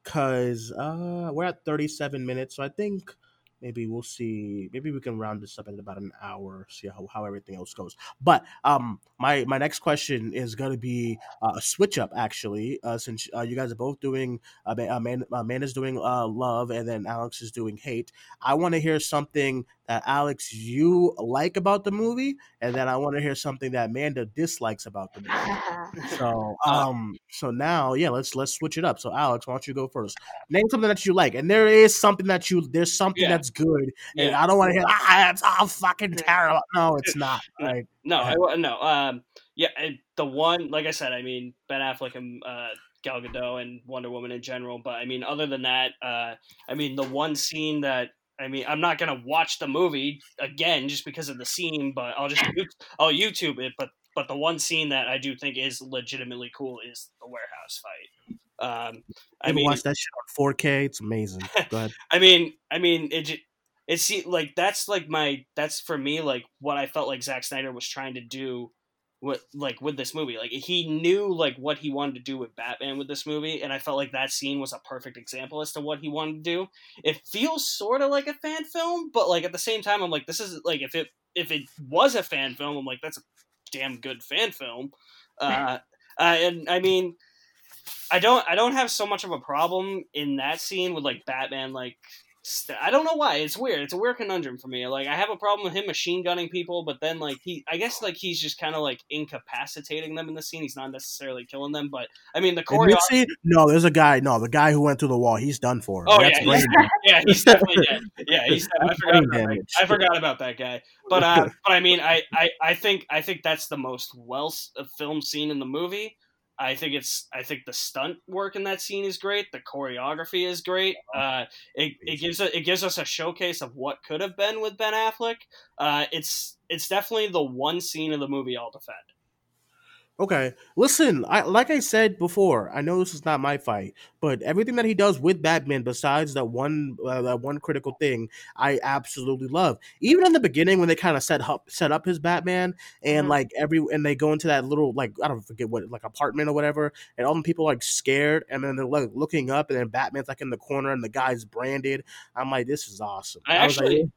cause uh, we're at thirty seven minutes, so I think maybe we'll see. Maybe we can round this up in about an hour, see how, how everything else goes. But um, my my next question is gonna be uh, a switch up actually, uh, since uh, you guys are both doing uh, Ma- Amanda, Amanda's doing uh, love, and then Alex is doing hate. I want to hear something that Alex you like about the movie, and then I want to hear something that Amanda dislikes about the movie. So <laughs> um so now yeah let's let's switch it up. So Alex, why don't you go first? Name something that you like, and there is something that you there's something Yeah. that's good, and Yeah. I don't want to hear ah it's all fucking terrible. No, it's <laughs> not. No. Right? No, Go I, no. Um, yeah, the one, like I said, I mean Ben Affleck and uh, Gal Gadot and Wonder Woman in general. But I mean, other than that, uh, I mean, the one scene that I mean, I'm not gonna watch the movie again just because of the scene, but I'll just <laughs> I'll YouTube it. But but the one scene that I do think is legitimately cool is the warehouse fight. Um, I mean, watch that shit on 4K. It's amazing. <laughs> Go ahead. I mean, I mean, it. ju- It see like that's like my that's for me like what I felt like Zack Snyder was trying to do with like with this movie. Like he knew like what he wanted to do with Batman with this movie, and I felt like that scene was a perfect example as to what he wanted to do. It feels sort of like a fan film, but like at the same time, I'm like, this is like if it if it was a fan film, I'm like, that's a damn good fan film. <laughs> Uh, uh, and I mean, I don't I don't have so much of a problem in that scene with like Batman like st- I don't know why it's weird it's a weird conundrum for me like I have a problem with him machine gunning people but then like he I guess like he's just kind of like incapacitating them in the scene he's not necessarily killing them but I mean the In choreo no, there's a guy. No, the guy who went through the wall. He's done for. Oh That's yeah, he's, <laughs> yeah, he's definitely dead. Yeah, <laughs> he's. I forgot, about that. I forgot about that guy. But uh, but I mean, I, I, I think I think that's the most well uh, filmed scene in the movie. I think it's. I think the stunt work in that scene is great. The choreography is great. Uh, it, it gives a, it gives us a showcase of what could have been with Ben Affleck. Uh, it's it's definitely the one scene of the movie I'll defend. Okay, listen. I like I said before. I know this is not my fight, but everything that he does with Batman, besides that one uh, that one critical thing, I absolutely love. Even in the beginning, when they kind of set up set up his Batman, and Mhm. like every and they go into that little like I don't forget what like apartment or whatever, and all the people are like scared, and then they're like looking up, and then Batman's like in the corner, and the guy's branded. I'm like, this is awesome. I was like, actually-.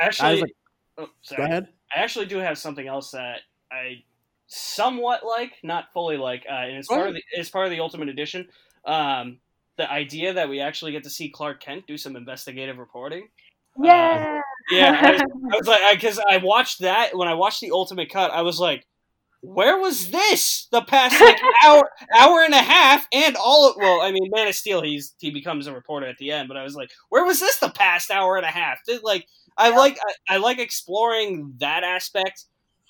Actually, like- oh, go ahead. I actually do have something else that I somewhat like, not fully like, uh, and it's part of the it's part of the Ultimate Edition. Um, the idea that we actually get to see Clark Kent do some investigative reporting. Yeah. Yeah, I was, <laughs> I was like, because I, watched that when I watched the Ultimate Cut, I was like, where was this the past like <laughs> hour hour and a half and all of well i mean man of steel he's he becomes a reporter at the end but i was like where was this the past hour and a half Did, like i like I, I like exploring that aspect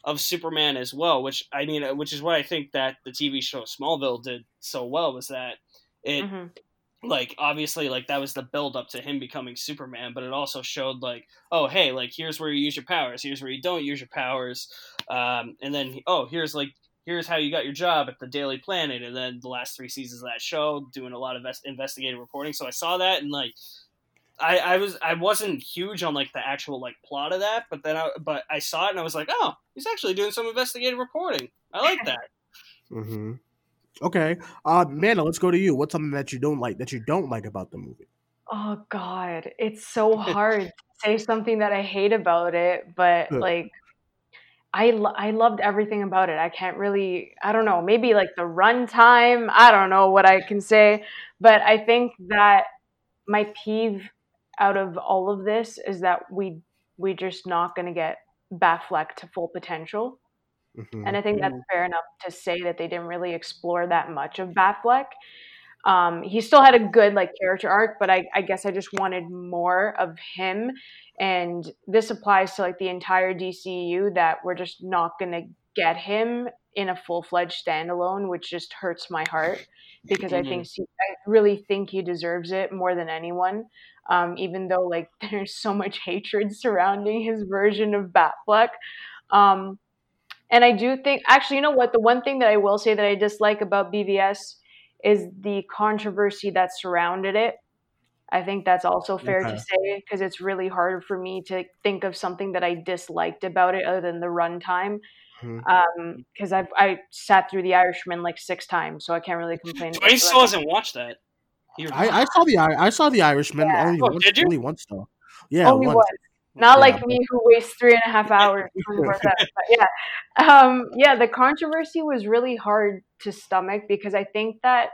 of superman as well which i mean uh, which is what i think that the tv show smallville did so well was that it Mhm. like obviously like that was the build up to him becoming superman but it also showed like oh hey like here's where you use your powers here's where you don't use your powers um, and then oh here's like here's how you got your job at the daily planet and then the last three seasons of that show doing a lot of ves- investigative reporting so i saw that and like I, I was I wasn't huge on like the actual like plot of that, but then I but I saw it and I was like, oh, he's actually doing some investigative reporting. I like that. Mm-hmm. Okay, uh, Amanda, let's go to you. What's something that you don't like that you don't like about the movie? Oh God, it's so hard to say something that I hate about it, but Yeah. like I lo- I loved everything about it. I can't really I don't know, maybe like the runtime, I don't know what I can say, but I think that my peeve out of all of this is that we we just not going to get Batfleck to full potential. Mhm. And I think that's fair enough to say that they didn't really explore that much of Batfleck. Um, he still had a good like character arc, but I, I guess I just wanted more of him. And this applies to like the entire DCU that we're just not gonna get him in a full fledged standalone, which just hurts my heart because I think I really think he deserves it more than anyone. Um, even though like <laughs> there's so much hatred surrounding his version of Batfleck. Um, and I do think, actually, you know what? The one thing that I will say that I dislike about BVS is the controversy that surrounded it. I think that's also fair Okay. to say because it's really hard for me to think of something that I disliked about it other than the runtime. Because I've I sat through The Irishman like six times, so I can't really complain. about Duane still runtime. hasn't watched that. He- I, I saw the I saw the Irishman Yeah. only Oh, once. did you? Only once though. Yeah, Only once. once. Not Yeah, like me who wastes three and a half hours talking about that. But yeah. Um, yeah, the controversy was really hard to stomach because I think that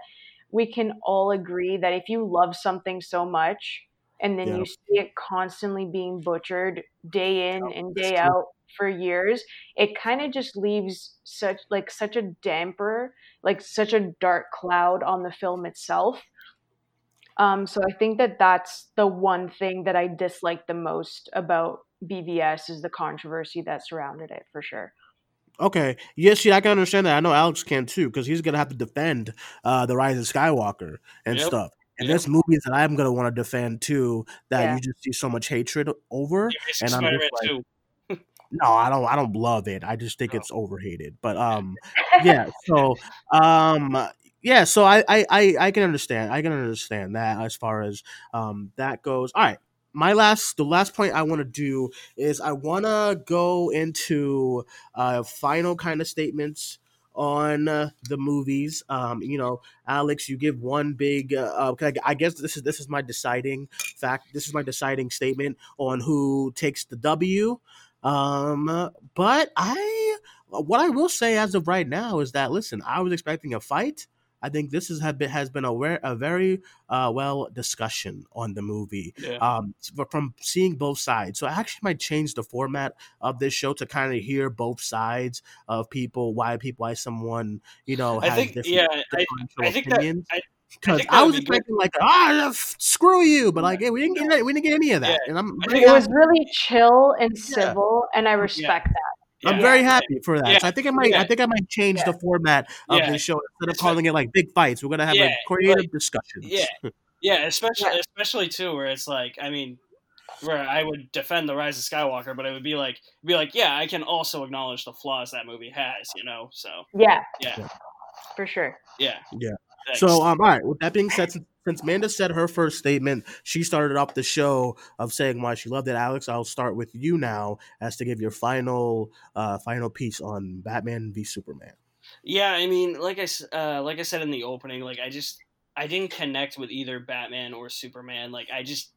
we can all agree that if you love something so much and then Yeah. you see it constantly being butchered day in and day out for years, it kind of just leaves such like such a damper, like such a dark cloud on the film itself. Um, so I think that that's the one thing that I dislike the most about BVS is the controversy that surrounded it for sure. Okay. Yes, yeah, I can understand that. I know Alex can too, because he's gonna have to defend uh the Rise of Skywalker and Yep. stuff. And Yep. there's movies that I'm gonna want to defend too that Yeah. you just see so much hatred over. Amazing And I'm just like, 2. no, I don't. I don't love it. I just think Oh. it's overhated. But um, <laughs> yeah. So um, yeah. So I I I, can understand. I can understand that as far as um that goes. All right. my last the last point I want to do is I want to go into uh, final kind of statements on the movies. Um, you know, Alex, you give one big. Uh, uh, I guess this is this is my deciding fact. This is my deciding statement on who takes the W. Um, but I, what I will say as of right now is that listen, I was expecting a fight. I think this has been has been a, a very uh, well discussion on the movie Yeah. um, from seeing both sides. So I actually might change the format of this show to kind of hear both sides of people, why people, why someone, you know, I has think different, yeah, I, differential I think that opinions. I, Because think I, that was would be good. expecting like, ah, f- screw you, but like, hey, we didn't get any, we didn't get any of that, Yeah. I'm very think It was happy. really chill and civil, and I respect that. I'm yeah. very happy for that. Yeah. So I think I might, I think I might change Yeah. the format of Yeah. this show instead of Espe- calling it like big fights. We're gonna have Yeah, like creative like- discussions. Yeah, <laughs> yeah, especially Yeah. especially too, where it's like, I mean, where I would defend the Rise of Skywalker, but it would be like, be like, yeah, I can also acknowledge the flaws that movie has, you know. So Yeah, yeah, for sure. yeah, Yeah. Thanks. So, um, all right. With that being said, since, since Manda said her first statement, she started off the show of saying why she loved it. Alex, I'll start with you now as to give your final, uh, final piece on Batman v Superman. Yeah, I mean, like I uh, like I said in the opening, like I just I didn't connect with either Batman or Superman. Like I just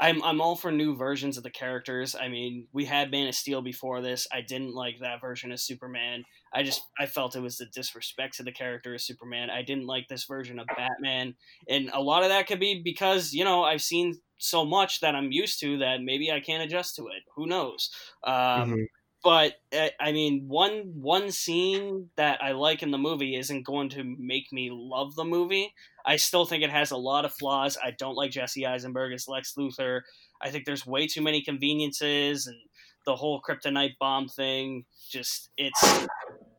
I'm I'm all for new versions of the characters. I mean, we had Man of Steel before this. I didn't like that version of Superman. I just I felt it was a disrespect to the character of Superman. I didn't like this version of Batman, and a lot of that could be because you know I've seen so much that I'm used to that maybe I can't adjust to it. Who knows? Um, Mhm. but uh, I mean, one one scene that I like in the movie isn't going to make me love the movie. I still think it has a lot of flaws. I don't like Jesse Eisenberg as Lex Luthor. I think there's way too many conveniences and the whole kryptonite bomb thing. Just it's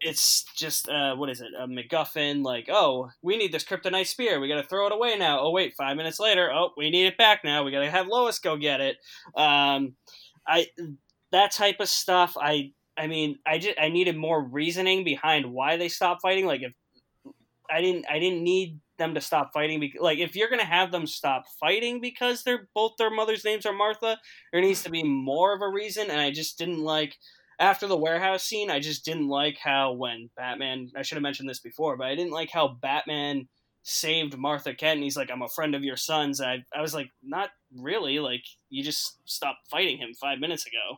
it's just uh, what is it a MacGuffin? Like oh, we need this kryptonite spear. We got to throw it away now. Oh wait, five minutes later, oh we need it back now. We got to have Lois go get it. Um, I that type of stuff. I I mean, I just I needed more reasoning behind why they stopped fighting. Like if I didn't I didn't need them to stop fighting. Like if you're gonna have them stop fighting because they're both their mothers' names are Martha, there needs to be more of a reason. And I just didn't like after the warehouse scene. I just didn't like how when Batman. I should have mentioned this before, but I didn't like how Batman saved Martha Kent. And he's like, "I'm a friend of your son's." I I was like, not really. Like you just stopped fighting him five minutes ago.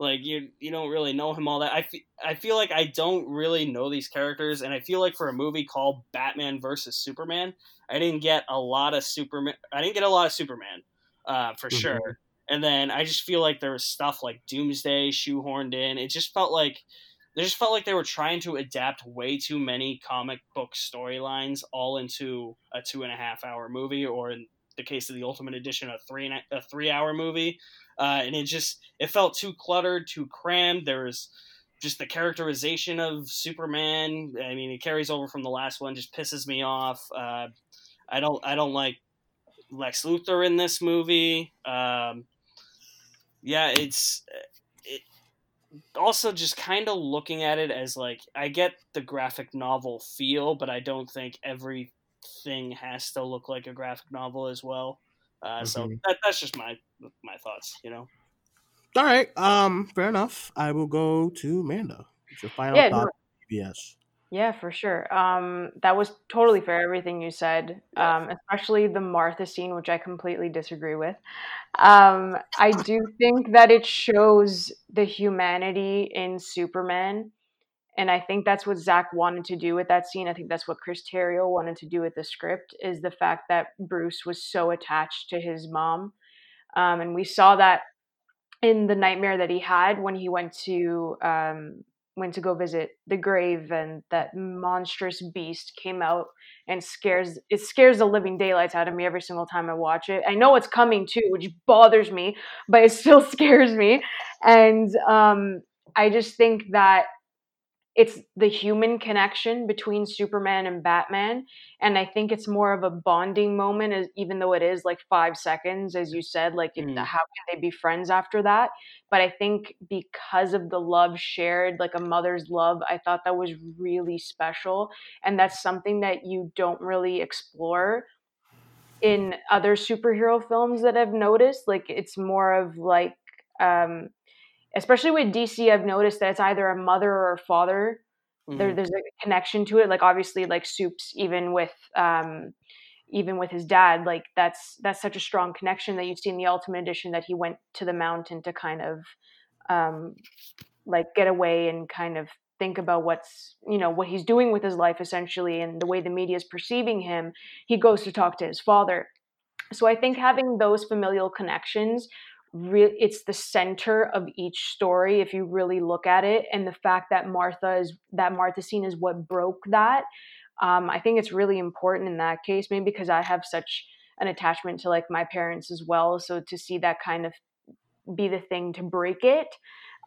Like you you don't really know him all that. I, fe- I feel like I don't really know these characters, and I feel like for a movie called Batman versus Superman, I didn't get a lot of Superman. I didn't get a lot of Superman, uh, for Mhm. sure. And then I just feel like there was stuff like Doomsday shoehorned in. It just felt like they just felt like they were trying to adapt way too many comic book storylines all into a two and a half hour movie, or in the case of the Ultimate Edition, a three a, a three hour movie. Uh, and it just it felt too cluttered, too crammed. There was just the characterization of Superman. I mean, it carries over from the last one. Just pisses me off. Uh, I don't I don't like Lex Luthor in this movie. Um, yeah, it's it. Also, just kind of looking at it as like I get the graphic novel feel, but I don't think everything has to look like a graphic novel as well. Uh, So Mhm. that, that's just my my thoughts. You know. All right. Um, fair enough. I will go to Manda. What's your final Yeah, thought? no- Yes. Yeah, for sure. Um, that was totally fair, everything you said, um, especially the Martha scene, which I completely disagree with. Um, I do think that it shows the humanity in Superman, and I think that's what Zack wanted to do with that scene. I think that's what Chris Terrio wanted to do with the script, is the fact that Bruce was so attached to his mom. Um, and we saw that in the nightmare that he had when he went to um, went to go visit the grave and that monstrous beast came out and scares it scares the living daylights out of me every single time I watch it. I know it's coming too, which bothers me, but it still <laughs> scares me. And um, I just think that it's the human connection between Superman and Batman. And I think it's more of a bonding moment, as, even though it is like five seconds, as you said, like it- Mhm. how can they be friends after that? But I think because of the love shared, like a mother's love, I thought that was really special. And that's something that you don't really explore in other superhero films that I've noticed. Like it's more of like, um, especially with DC, I've noticed that it's either a mother or a father. Mm-hmm. There, there's a connection to it. Like obviously, like Soups, even with um, even with his dad, like that's that's such a strong connection that you see in the Ultimate Edition that he went to the mountain to kind of um, like get away and kind of think about what's you know what he's doing with his life essentially and the way the media is perceiving him he goes to talk to his father so i think having those familial connections re- it's the center of each story if you really look at it and the fact that martha is that martha scene is what broke that um, i think it's really important in that case maybe because i have such an attachment to like my parents as well so to see that kind of be the thing to break it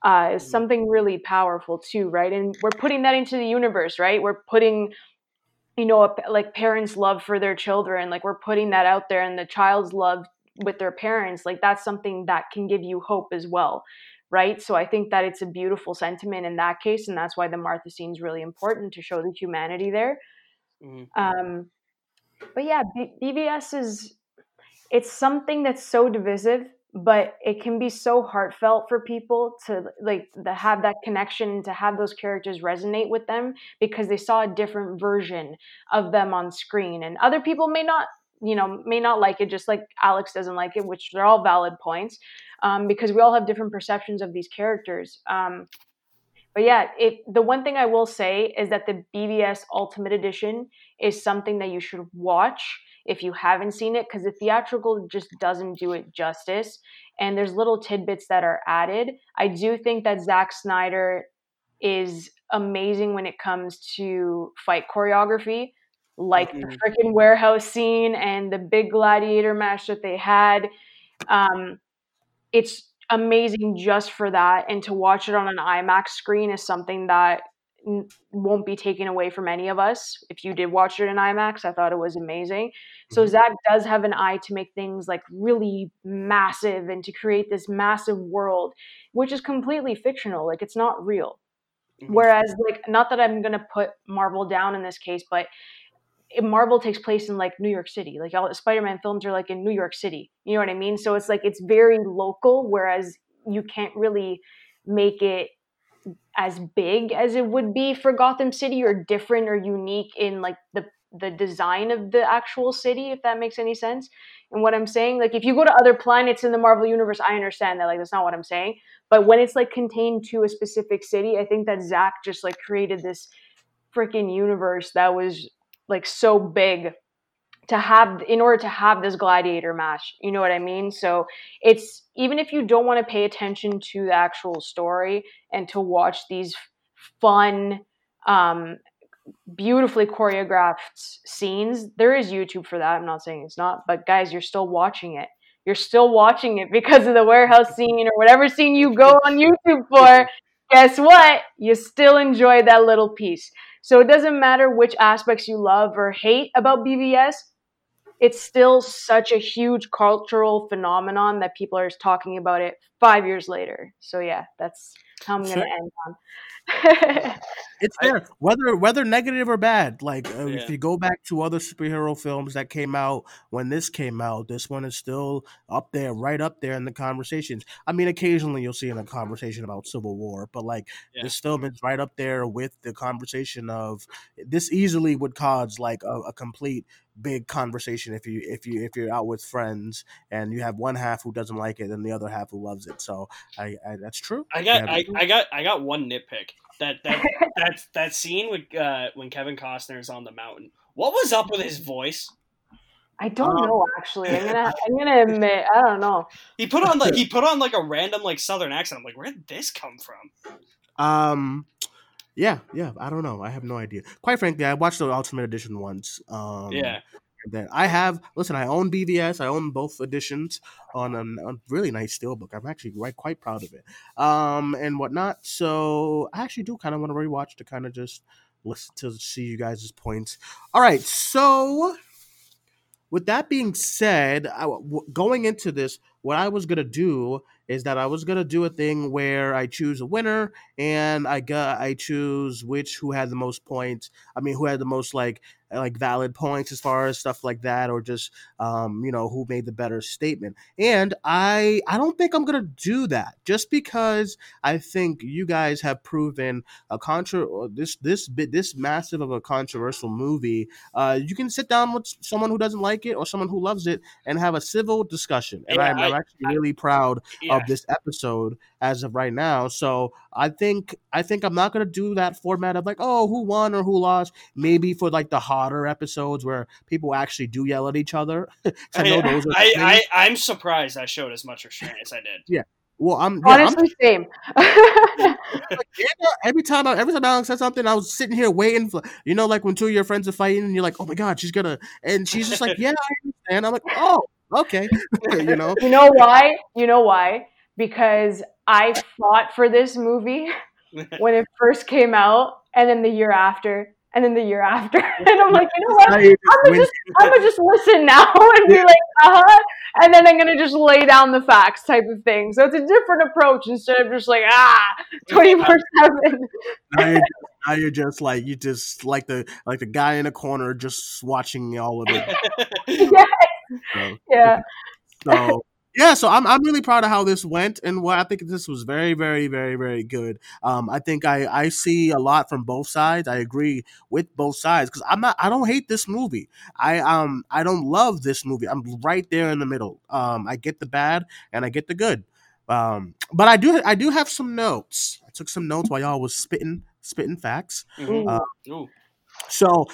uh, is something really powerful too, right? And we're putting that into the universe, right? We're putting, you know, a, like parents' love for their children, like we're putting that out there, and the child's love with their parents, like that's something that can give you hope as well, right? So I think that it's a beautiful sentiment in that case, and that's why the Martha scene is really important to show the humanity there. Mm-hmm. Um, but yeah, B- BVS is it's something that's so divisive but it can be so heartfelt for people to like to have that connection to have those characters resonate with them because they saw a different version of them on screen and other people may not you know may not like it just like alex doesn't like it which they're all valid points um, because we all have different perceptions of these characters um, but yeah it, the one thing i will say is that the bvs ultimate edition is something that you should watch if you haven't seen it because the theatrical just doesn't do it justice and there's little tidbits that are added. I do think that Zack snyder is amazing when it comes to fight choreography like the mm-hmm. freaking warehouse scene and the big gladiator match that they had um, it's amazing just for that and to watch it on an imax screen is something that n- won't be taken away from any of us. If you did watch it in IMAX, I thought it was amazing. So mm-hmm. Zack does have an eye to make things like really massive and to create this massive world, which is completely fictional. Like it's not real. Mm-hmm. Whereas, like, not that I'm gonna put Marvel down in this case, but Marvel takes place in like New York City. Like all the Spider-Man films are like in New York City. You know what I mean? So it's like it's very local, whereas you can't really make it as big as it would be for Gotham City or different or unique in like the the design of the actual city if that makes any sense. And what I'm saying like if you go to other planets in the Marvel universe I understand that like that's not what I'm saying, but when it's like contained to a specific city, I think that Zack just like created this freaking universe that was like so big to have in order to have this gladiator match you know what i mean? So it's even if you don't want to pay attention to the actual story and to watch these fun um beautifully choreographed scenes there is youtube for that i'm not saying it's not but guys you're still watching it. You're still watching it because of the warehouse <laughs> scene or whatever scene you go on youtube for. <laughs> Guess what? You still enjoy that little piece so it doesn't matter which aspects you love or hate about BVS, it's still such a huge cultural phenomenon that people are talking about it five years later. So yeah, that's how I'm gonna Sure. end on. <laughs> It's there, whether whether negative or bad. Like uh, Yeah. if you go back to other superhero films that came out when this came out, this one is still up there, right up there in the conversations. I mean, occasionally you'll see in a conversation about Civil War, but like Yeah. this film is right up there with the conversation of this easily would cause like a, a complete big conversation if you if you if you're out with friends and you have one half who doesn't like it and the other half who loves it. So I, I that's true. I got Yeah, I, I got I got one nitpick. That that <laughs> that that scene with uh, when Kevin Costner is on the mountain. What was up with his voice? I don't Um, know actually. I'm gonna <laughs> I'm gonna admit I don't know. He put on like he put on like a random like southern accent. I'm like, where did this come from? Um, yeah, yeah. I don't know. I have no idea. Quite frankly, I watched the Ultimate Edition once. Um, Yeah. Then I have listen. I own BVS. I own both editions on a, a really nice steelbook. I'm actually quite quite proud of it. Um, and whatnot. So I actually do kind of want to rewatch to kind of just listen to see you guys' points. All right. So with that being said, I, w- going into this, what I was gonna do is that I was gonna do a thing where I choose a winner and I got I choose which who had the most points. I mean, who had the most like like valid points as far as stuff like that, or just um, you know who made the better statement. And I I don't think I'm gonna do that just because I think you guys have proven a contra this this bit this massive of a controversial movie. Uh, you can sit down with someone who doesn't like it or someone who loves it and have a civil discussion. And Yeah, I'm, I'm actually I- really proud Yeah. of this episode as of right now. So I think I think I'm not gonna do that format of like, oh, who won or who lost. Maybe for like the hotter episodes where people actually do yell at each other. <laughs> 'Cause I know those are I, things. I, I'm surprised I showed as much restraint as I did. Yeah. Well, I'm, yeah, I'm Honestly, same. <laughs> like, yeah, every time I, every time Alex said something, I was sitting here waiting for you know, like when two of your friends are fighting and you're like, oh my god, she's gonna, and she's just like, <laughs> yeah, I understand. I'm like, oh, okay, you know, you know why? You know why? Because I fought for this movie when it first came out, and then the year after, and then the year after, <laughs> and I'm like, you know what? Now you just I'm gonna just, I'm gonna just listen now <laughs> and be like, uh huh, and then I'm gonna just lay down the facts, type of thing. So it's a different approach instead of just like ah, <laughs> twenty four seven. now you're, just, now you're just like you just like the like the guy in the corner just watching all of it. Yeah, So, yeah. so yeah, so I'm I'm really proud of how this went, and what I think this was very, very, very, very good. Um, I think I I see a lot from both sides. I agree with both sides because I'm not I don't hate this movie. I um I don't love this movie. I'm right there in the middle. Um, I get the bad and I get the good. Um, but I do I do have some notes. I took some notes while y'all was spitting spitting facts. Mhm. Uh, So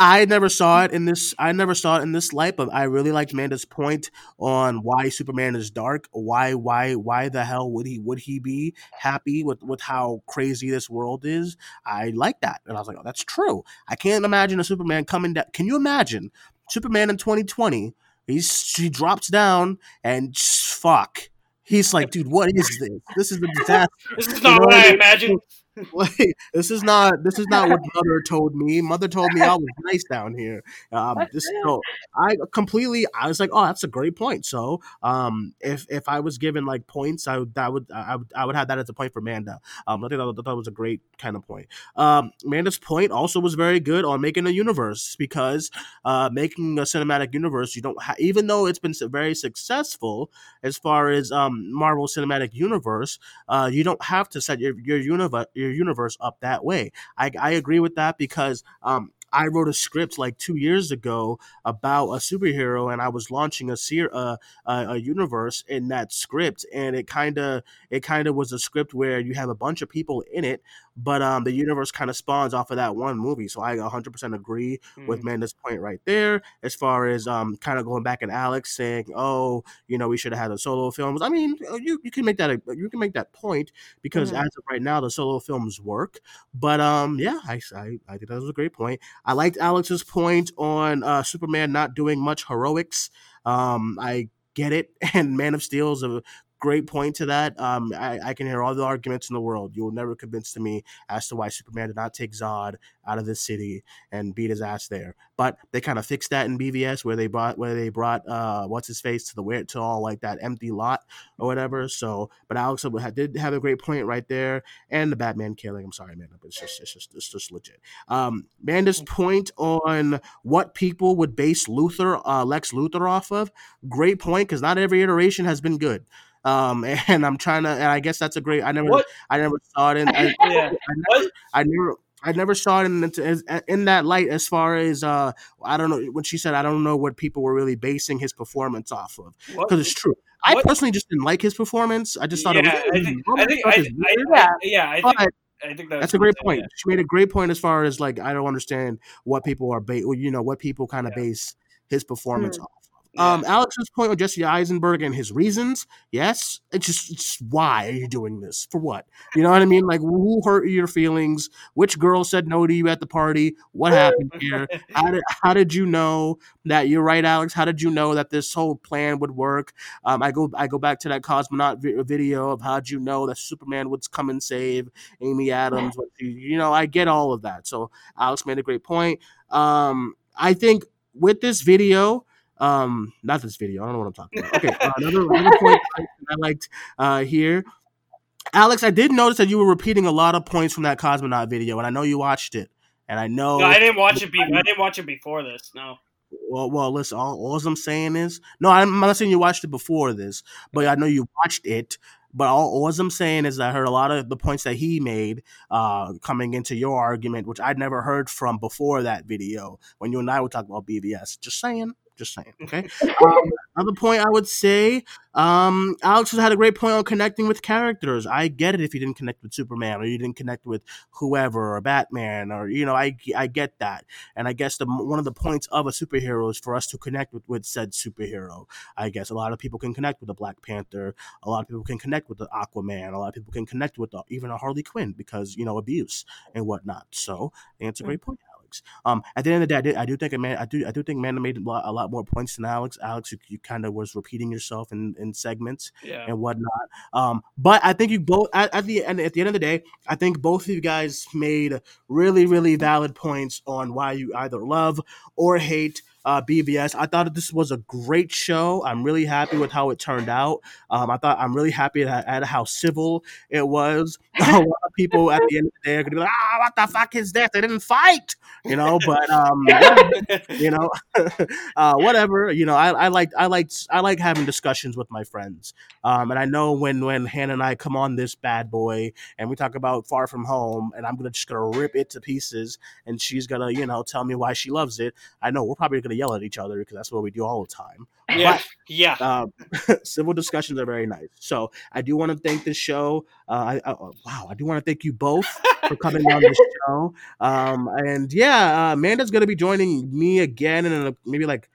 I never saw it in this. I never saw it in this light, but I really liked Amanda's point on why Superman is dark. Why, why, why the hell would he would he be happy with with how crazy this world is? I like that, and I was like, oh, that's true. I can't imagine a Superman coming down. Can you imagine Superman in 2020? He's he drops down and fuck. He's like, dude, what is this? This is a <laughs> disaster. This is You not know what I imagined. <laughs> Like, this is not this is not what mother told me. Mother told me I was <laughs> nice down here. Um, this so I completely I was like, oh, that's a great point. So um, if if I was given like points, I would that would I would I would have that as a point for Manda. Um, I think that, that was a great kind of point. Um, Manda's point also was very good on making a universe because uh, making a cinematic universe, you don't ha- even though it's been very successful as far as um Marvel Cinematic Universe, uh, you don't have to set your your universe your universe up that way. I I agree with that because um. I wrote a script like two years ago about a superhero, and I was launching a ser- uh, a, a universe in that script, and it kind of it kind of was a script where you have a bunch of people in it, but um, the universe kind of spawns off of that one movie. So I 100% agree with Mhm. Manda's point right there, as far as um, kind of going back at Alex saying, "Oh, you know, we should have had a solo films." I mean, uh, you you can make that a, you can make that point because Mhm. as of right now, the solo films work. But um, yeah, I, I I think that was a great point. I liked Alex's point on uh, Superman not doing much heroics. Um, I get it, <laughs> and Man of Steel is a great point to that. Um, I, I can hear all the arguments in the world. You will never convince me as to why Superman did not take Zod out of this city and beat his ass there. But they kind of fixed that in BVS where they brought where they brought uh, what's his face to the where to all like that empty lot or whatever. So, but Alex did have a great point right there, and the Batman killing. I'm sorry, man, but it's just it's just it's just legit. Um, Manda's point on what people would base Luthor, uh, Lex Luthor off of, great point because not every iteration has been good. Um, <laughs> and I'm trying to, and I guess that's a great. I never, What? I never saw it in. I, <laughs> Yeah. I never, I never. I never saw it in, in that light as far as uh I don't know when she said I don't know what people were really basing his performance off of because it's true. I What? personally just didn't like his performance. I just thought yeah, it was I think, "Oh, I think, I, I. I, Yeah. yeah, I think, I think that's, that's a great yeah. point. She made a great point as far as like I don't understand what people are ba- you know what people kind of Yeah. base his performance Hmm. off. Yeah. Um, Alex's point on Jesse Eisenberg and his reasons, yes, it's just it's, why are you doing this for what? You know what I mean? Like who hurt your feelings? Which girl said no to you at the party? What happened here? How did <laughs> how did you know that you're right, Alex? How did you know that this whole plan would work? Um, I go I go back to that Cosmonaut vi- video of how'd you know that Superman would come and save Amy Adams? She, you know, I get all of that. So Alex made a great point. Um, I think with this video, Um, not this video. I don't know what I'm talking about. Okay, uh, another, another point I liked uh, here. Alex, I did notice that you were repeating a lot of points from that Cosmonaut video, and I know you watched it. And I know No, I didn't watch it. Be- I didn't watch it before this. No. Well, well, listen. All, all I'm saying is, no, I'm not saying you watched it before this, but I know you watched it. But all, all I'm saying is, I heard a lot of the points that he made uh, coming into your argument, which I'd never heard from before that video when you and I were talking about BVS. Just saying. Just saying. <laughs> Okay. um, another point I would say, um, Alex has had a great point on connecting with characters. I get it if you didn't connect with Superman or you didn't connect with whoever or Batman or you know I I get that. And I guess the one of the points of a superhero is for us to connect with with said superhero. I guess a lot of people can connect with the Black Panther. A lot of people can connect with the Aquaman. A lot of people can connect with the, even a Harley Quinn because you know abuse and whatnot. So it's a great point. Alex. Um, at the end of the day, I, did, I do think man, I do, I do think Amanda made a lot, a lot more points than Alex. Alex, you, you kind of was repeating yourself in, in segments Yeah. and whatnot. Um, but I think you both at, at the end, at the end of the day, I think both of you guys made really, really valid points on why you either love or hate uh, BVS. I thought this was a great show. I'm really happy with how it turned out. Um, I thought I'm really happy at, at how civil it was. <laughs> a lot of people at the end of the day are gonna be like, "Ah, what the fuck is this? They didn't fight," you know. But um, <laughs> you know, <laughs> uh, whatever. You know, I, I like I like I like having discussions with my friends. Um, and I know when when Hannah and I come on this bad boy and we talk about Far From Home, and I'm gonna just gonna rip it to pieces, and she's gonna you know tell me why she loves it. I know we're probably gonna yell at each other because that's what we do all the time. Yeah. Yeah. Uh, <laughs> civil discussions are very nice. So I do want to thank the show. Uh, I, I, wow, I do want to thank you both for coming on the <laughs> show. Um, and yeah, uh, Amanda's going to be joining me again in a, maybe like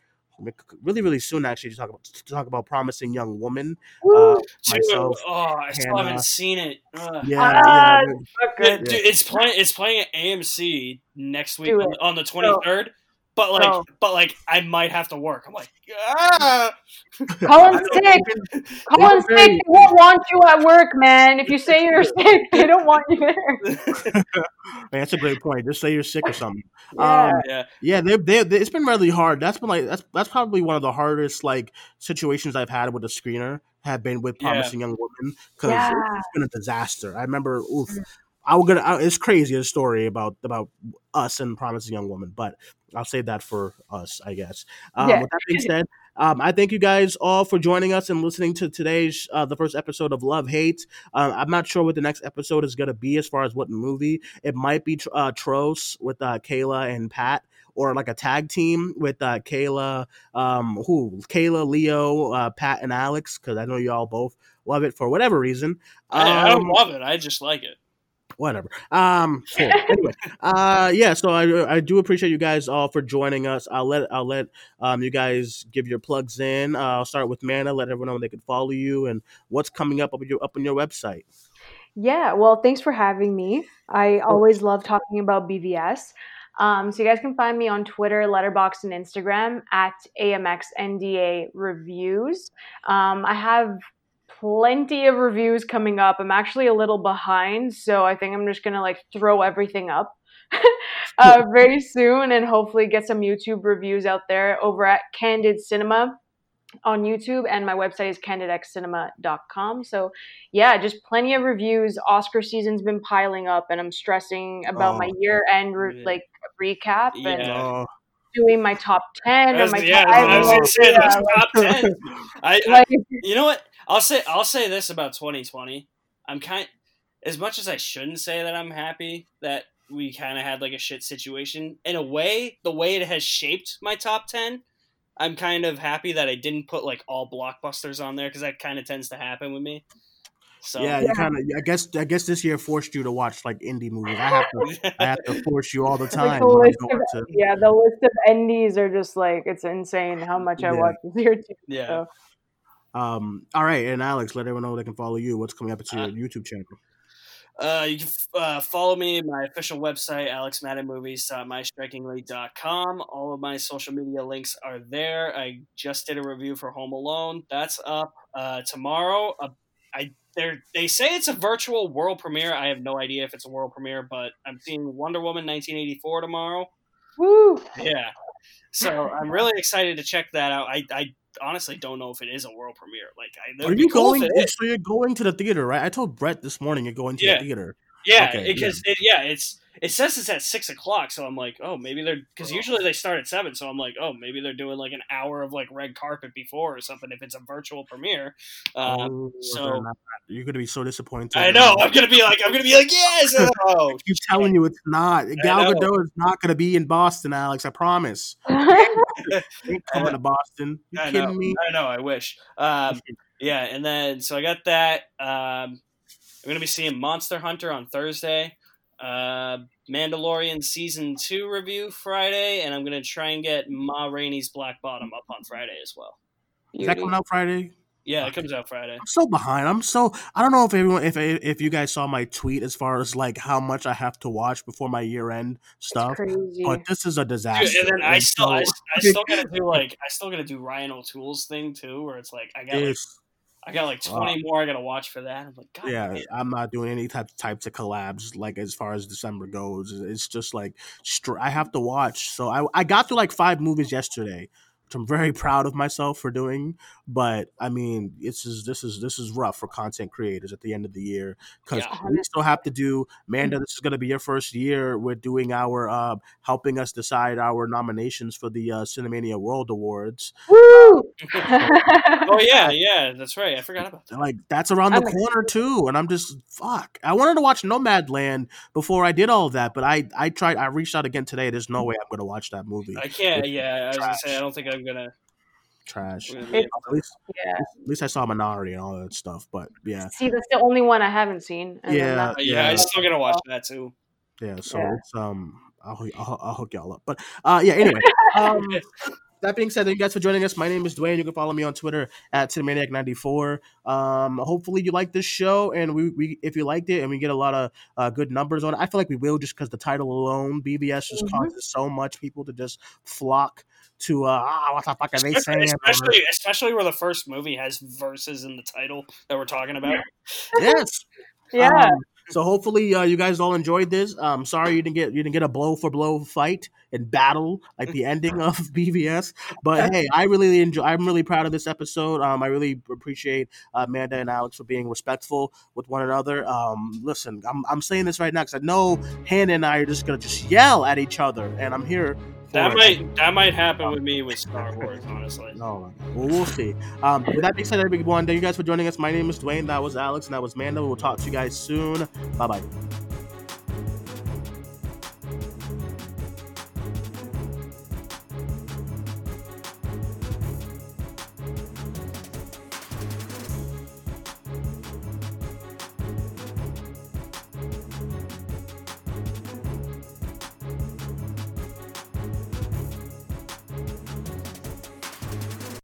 really really soon actually to talk about to talk about promising young woman. Uh, myself, oh, I still Hannah. haven't seen it. Ugh. Yeah, Ah, yeah, fuck Yeah, dude, it's playing. It's playing at AMC next week on, on the twenty third. But like, No. but like, I might have to work. I'm like, <laughs> ah! Colin's sick. Colin's sick. They won't want you at work, man. If you say you're <laughs> sick, they don't want you there. <laughs> Man, that's a great point. Just say you're sick or something. Yeah. Um, yeah, Yeah, they, they, they, it's been really hard. That's been like that's that's probably one of the hardest like situations I've had with a screener. Have been with Yeah. promising young women because Yeah. it's been a disaster. I remember, oof, I was gonna. I, it's crazy a story about about us and promising young woman, but I'll save that for us, I guess. Um, Yeah. With that being said, um, I thank you guys all for joining us and listening to today's uh, the first episode of Love Hate. Um, I'm not sure what the next episode is gonna be as far as what movie. It might be uh, Tros with uh, Kayla and Pat or like a tag team with uh, Kayla, um, who Kayla, Leo, uh, Pat, and Alex, because I know you all both love it for whatever reason. I, I don't Um, love it. I just like it. Whatever. Um, anyway, uh, yeah. So I I do appreciate you guys all for joining us. I'll let I'll let um you guys give your plugs in. Uh, I'll start with Manda. Let everyone know they can follow you and what's coming up up on your up on your website. Yeah, well, thanks for having me. I always love talking about BVS. Um, so you guys can find me on Twitter, Letterboxd, and Instagram at AMXNDA Reviews. Um, I have plenty of reviews coming up. I'm actually a little behind, so I think I'm just gonna like throw everything up <laughs> uh, <laughs> very soon and hopefully get some YouTube reviews out there over at Candid Cinema on YouTube, and my website is candidxcinema.com. So yeah, just plenty of reviews. Oscar season's been piling up, and I'm stressing about my Oh. year end re- Yeah. like recap and Yeah. Oh, doing my top ten or my yeah, top. I was gonna say yeah, that's like- top ten. <laughs> I, I you know what? I'll say I'll say this about 2020. I'm kind as much as I shouldn't say that I'm happy that we kind of had like a shit situation. In a way, the way it has shaped my top 10, I'm kind of happy that I didn't put like all blockbusters on there because that kind of tends to happen with me. So yeah, you kind of. I guess I guess this year forced you to watch like indie movies. I have to. <laughs> I have to force you all the like time. the when I'm list going of, to- yeah, the list of endies are just like it's insane how much I watch this year too. yeah. So. Um, all right, and Alex, let everyone know they can follow you. What's coming up to your Uh, YouTube channel? Uh, you can uh, follow me my official website, alexmaddenmovies.mystrikingly.com. All of my social media links are there. I just did a review for Home Alone. That's up uh, tomorrow. Uh, I they they say it's a virtual world premiere. I have no idea if it's a world premiere, but I'm seeing Wonder Woman 1984 tomorrow. Woo! Yeah, so I'm really excited to check that out. I, I honestly don't know if it is a world premiere. Like, I, Are you cool going? So you're going to the theater, right? I told Brett this morning you're going to Yeah. the theater. Yeah, Okay, because it, yeah, it's it says it's at six o'clock, so I'm like, oh, maybe they're because usually they start at seven, so I'm like, oh, maybe they're doing like an hour of like red carpet before or something if it's a virtual premiere. Um, Oh, so not- you're gonna be so disappointed. I know I'm gonna be like, I'm gonna be like, yes, <laughs> oh, I keep telling you it's not. Gal. Gadot is not gonna be in Boston, Alex. I promise. <laughs> Ain't coming to Boston. You I kidding know, me? I know, I wish. Um, yeah, and then so I got that. Um, I'm gonna be seeing Monster Hunter on Thursday. Uh, Mandalorian season two review Friday, and I'm gonna try and get Ma Rainey's Black Bottom up on Friday as well. Is that coming out Friday? Yeah, it comes out Friday. I'm so behind. I'm so I don't know if everyone if if you guys saw my tweet as far as like how much I have to watch before my year end stuff. crazy. But this is a Dude, disaster. and then I And still, I, so- I <laughs> still gotta do like, I still gotta do Ryan O'Toole's thing too, where it's like, I got like, It's- I got like 20 more I gotta watch for that. I'm like, God, yeah, damn. I'm not doing any type types of collabs like as far as December goes. It's just like str- I have to watch. So I I got through like five movies yesterday, I'm very proud of myself for doing. But I mean, this is this is this is rough for content creators at the end of the year because Yeah. we still have to do. Manda, this is going to be your first year. We're doing our uh, helping us decide our nominations for the uh, Cinemania World Awards. Woo! <laughs> oh yeah, yeah, that's right. I forgot about that. like that's around the I'm corner too and i'm just fuck i wanted to watch nomadland before i did all of that but i i tried i reached out again today there's no way i'm gonna watch that movie I can't. It's Yeah, I was gonna say. I don't think I'm gonna. trash I'm at gonna be- least, yeah. at least i saw Minari and all that stuff but yeah See, that's the only one I haven't seen. and Yeah. that- yeah, Yeah. I'm still gonna watch that too. yeah so Yeah. it's um I'll, I'll, I'll hook y'all up but uh yeah anyway <laughs> um that being said, thank you guys for joining us. My name is Duane. You can follow me on Twitter at Cinemaniac94. Um, hopefully you like this show, and we, we if you liked it, and we get a lot of uh, good numbers on it. I feel like we will just because the title alone, BVS just Mhm. causes so much people to just flock to uh, ah, what the fuck are they saying? especially, especially where the first movie has verses in the title that we're talking about. <laughs> yes. yeah. Um, so hopefully uh, you guys all enjoyed this. Um, sorry you didn't get you didn't get a blow for blow fight and battle like the ending of <laughs> BVS. But hey, I really enjoy. I'm really proud of this episode. Um, I really appreciate uh, Amanda and Alex for being respectful with one another. Um, listen, I'm, I'm saying this right now because I know Hannah and I are just gonna just yell at each other, and I'm here. That might that might happen with me with Star <laughs> Wars, honestly. No, well, we'll see. Um, with that being said, everyone, thank you guys for joining us. My name is Duane. That was Alex, and that was Manda. We'll talk to you guys soon. Bye bye.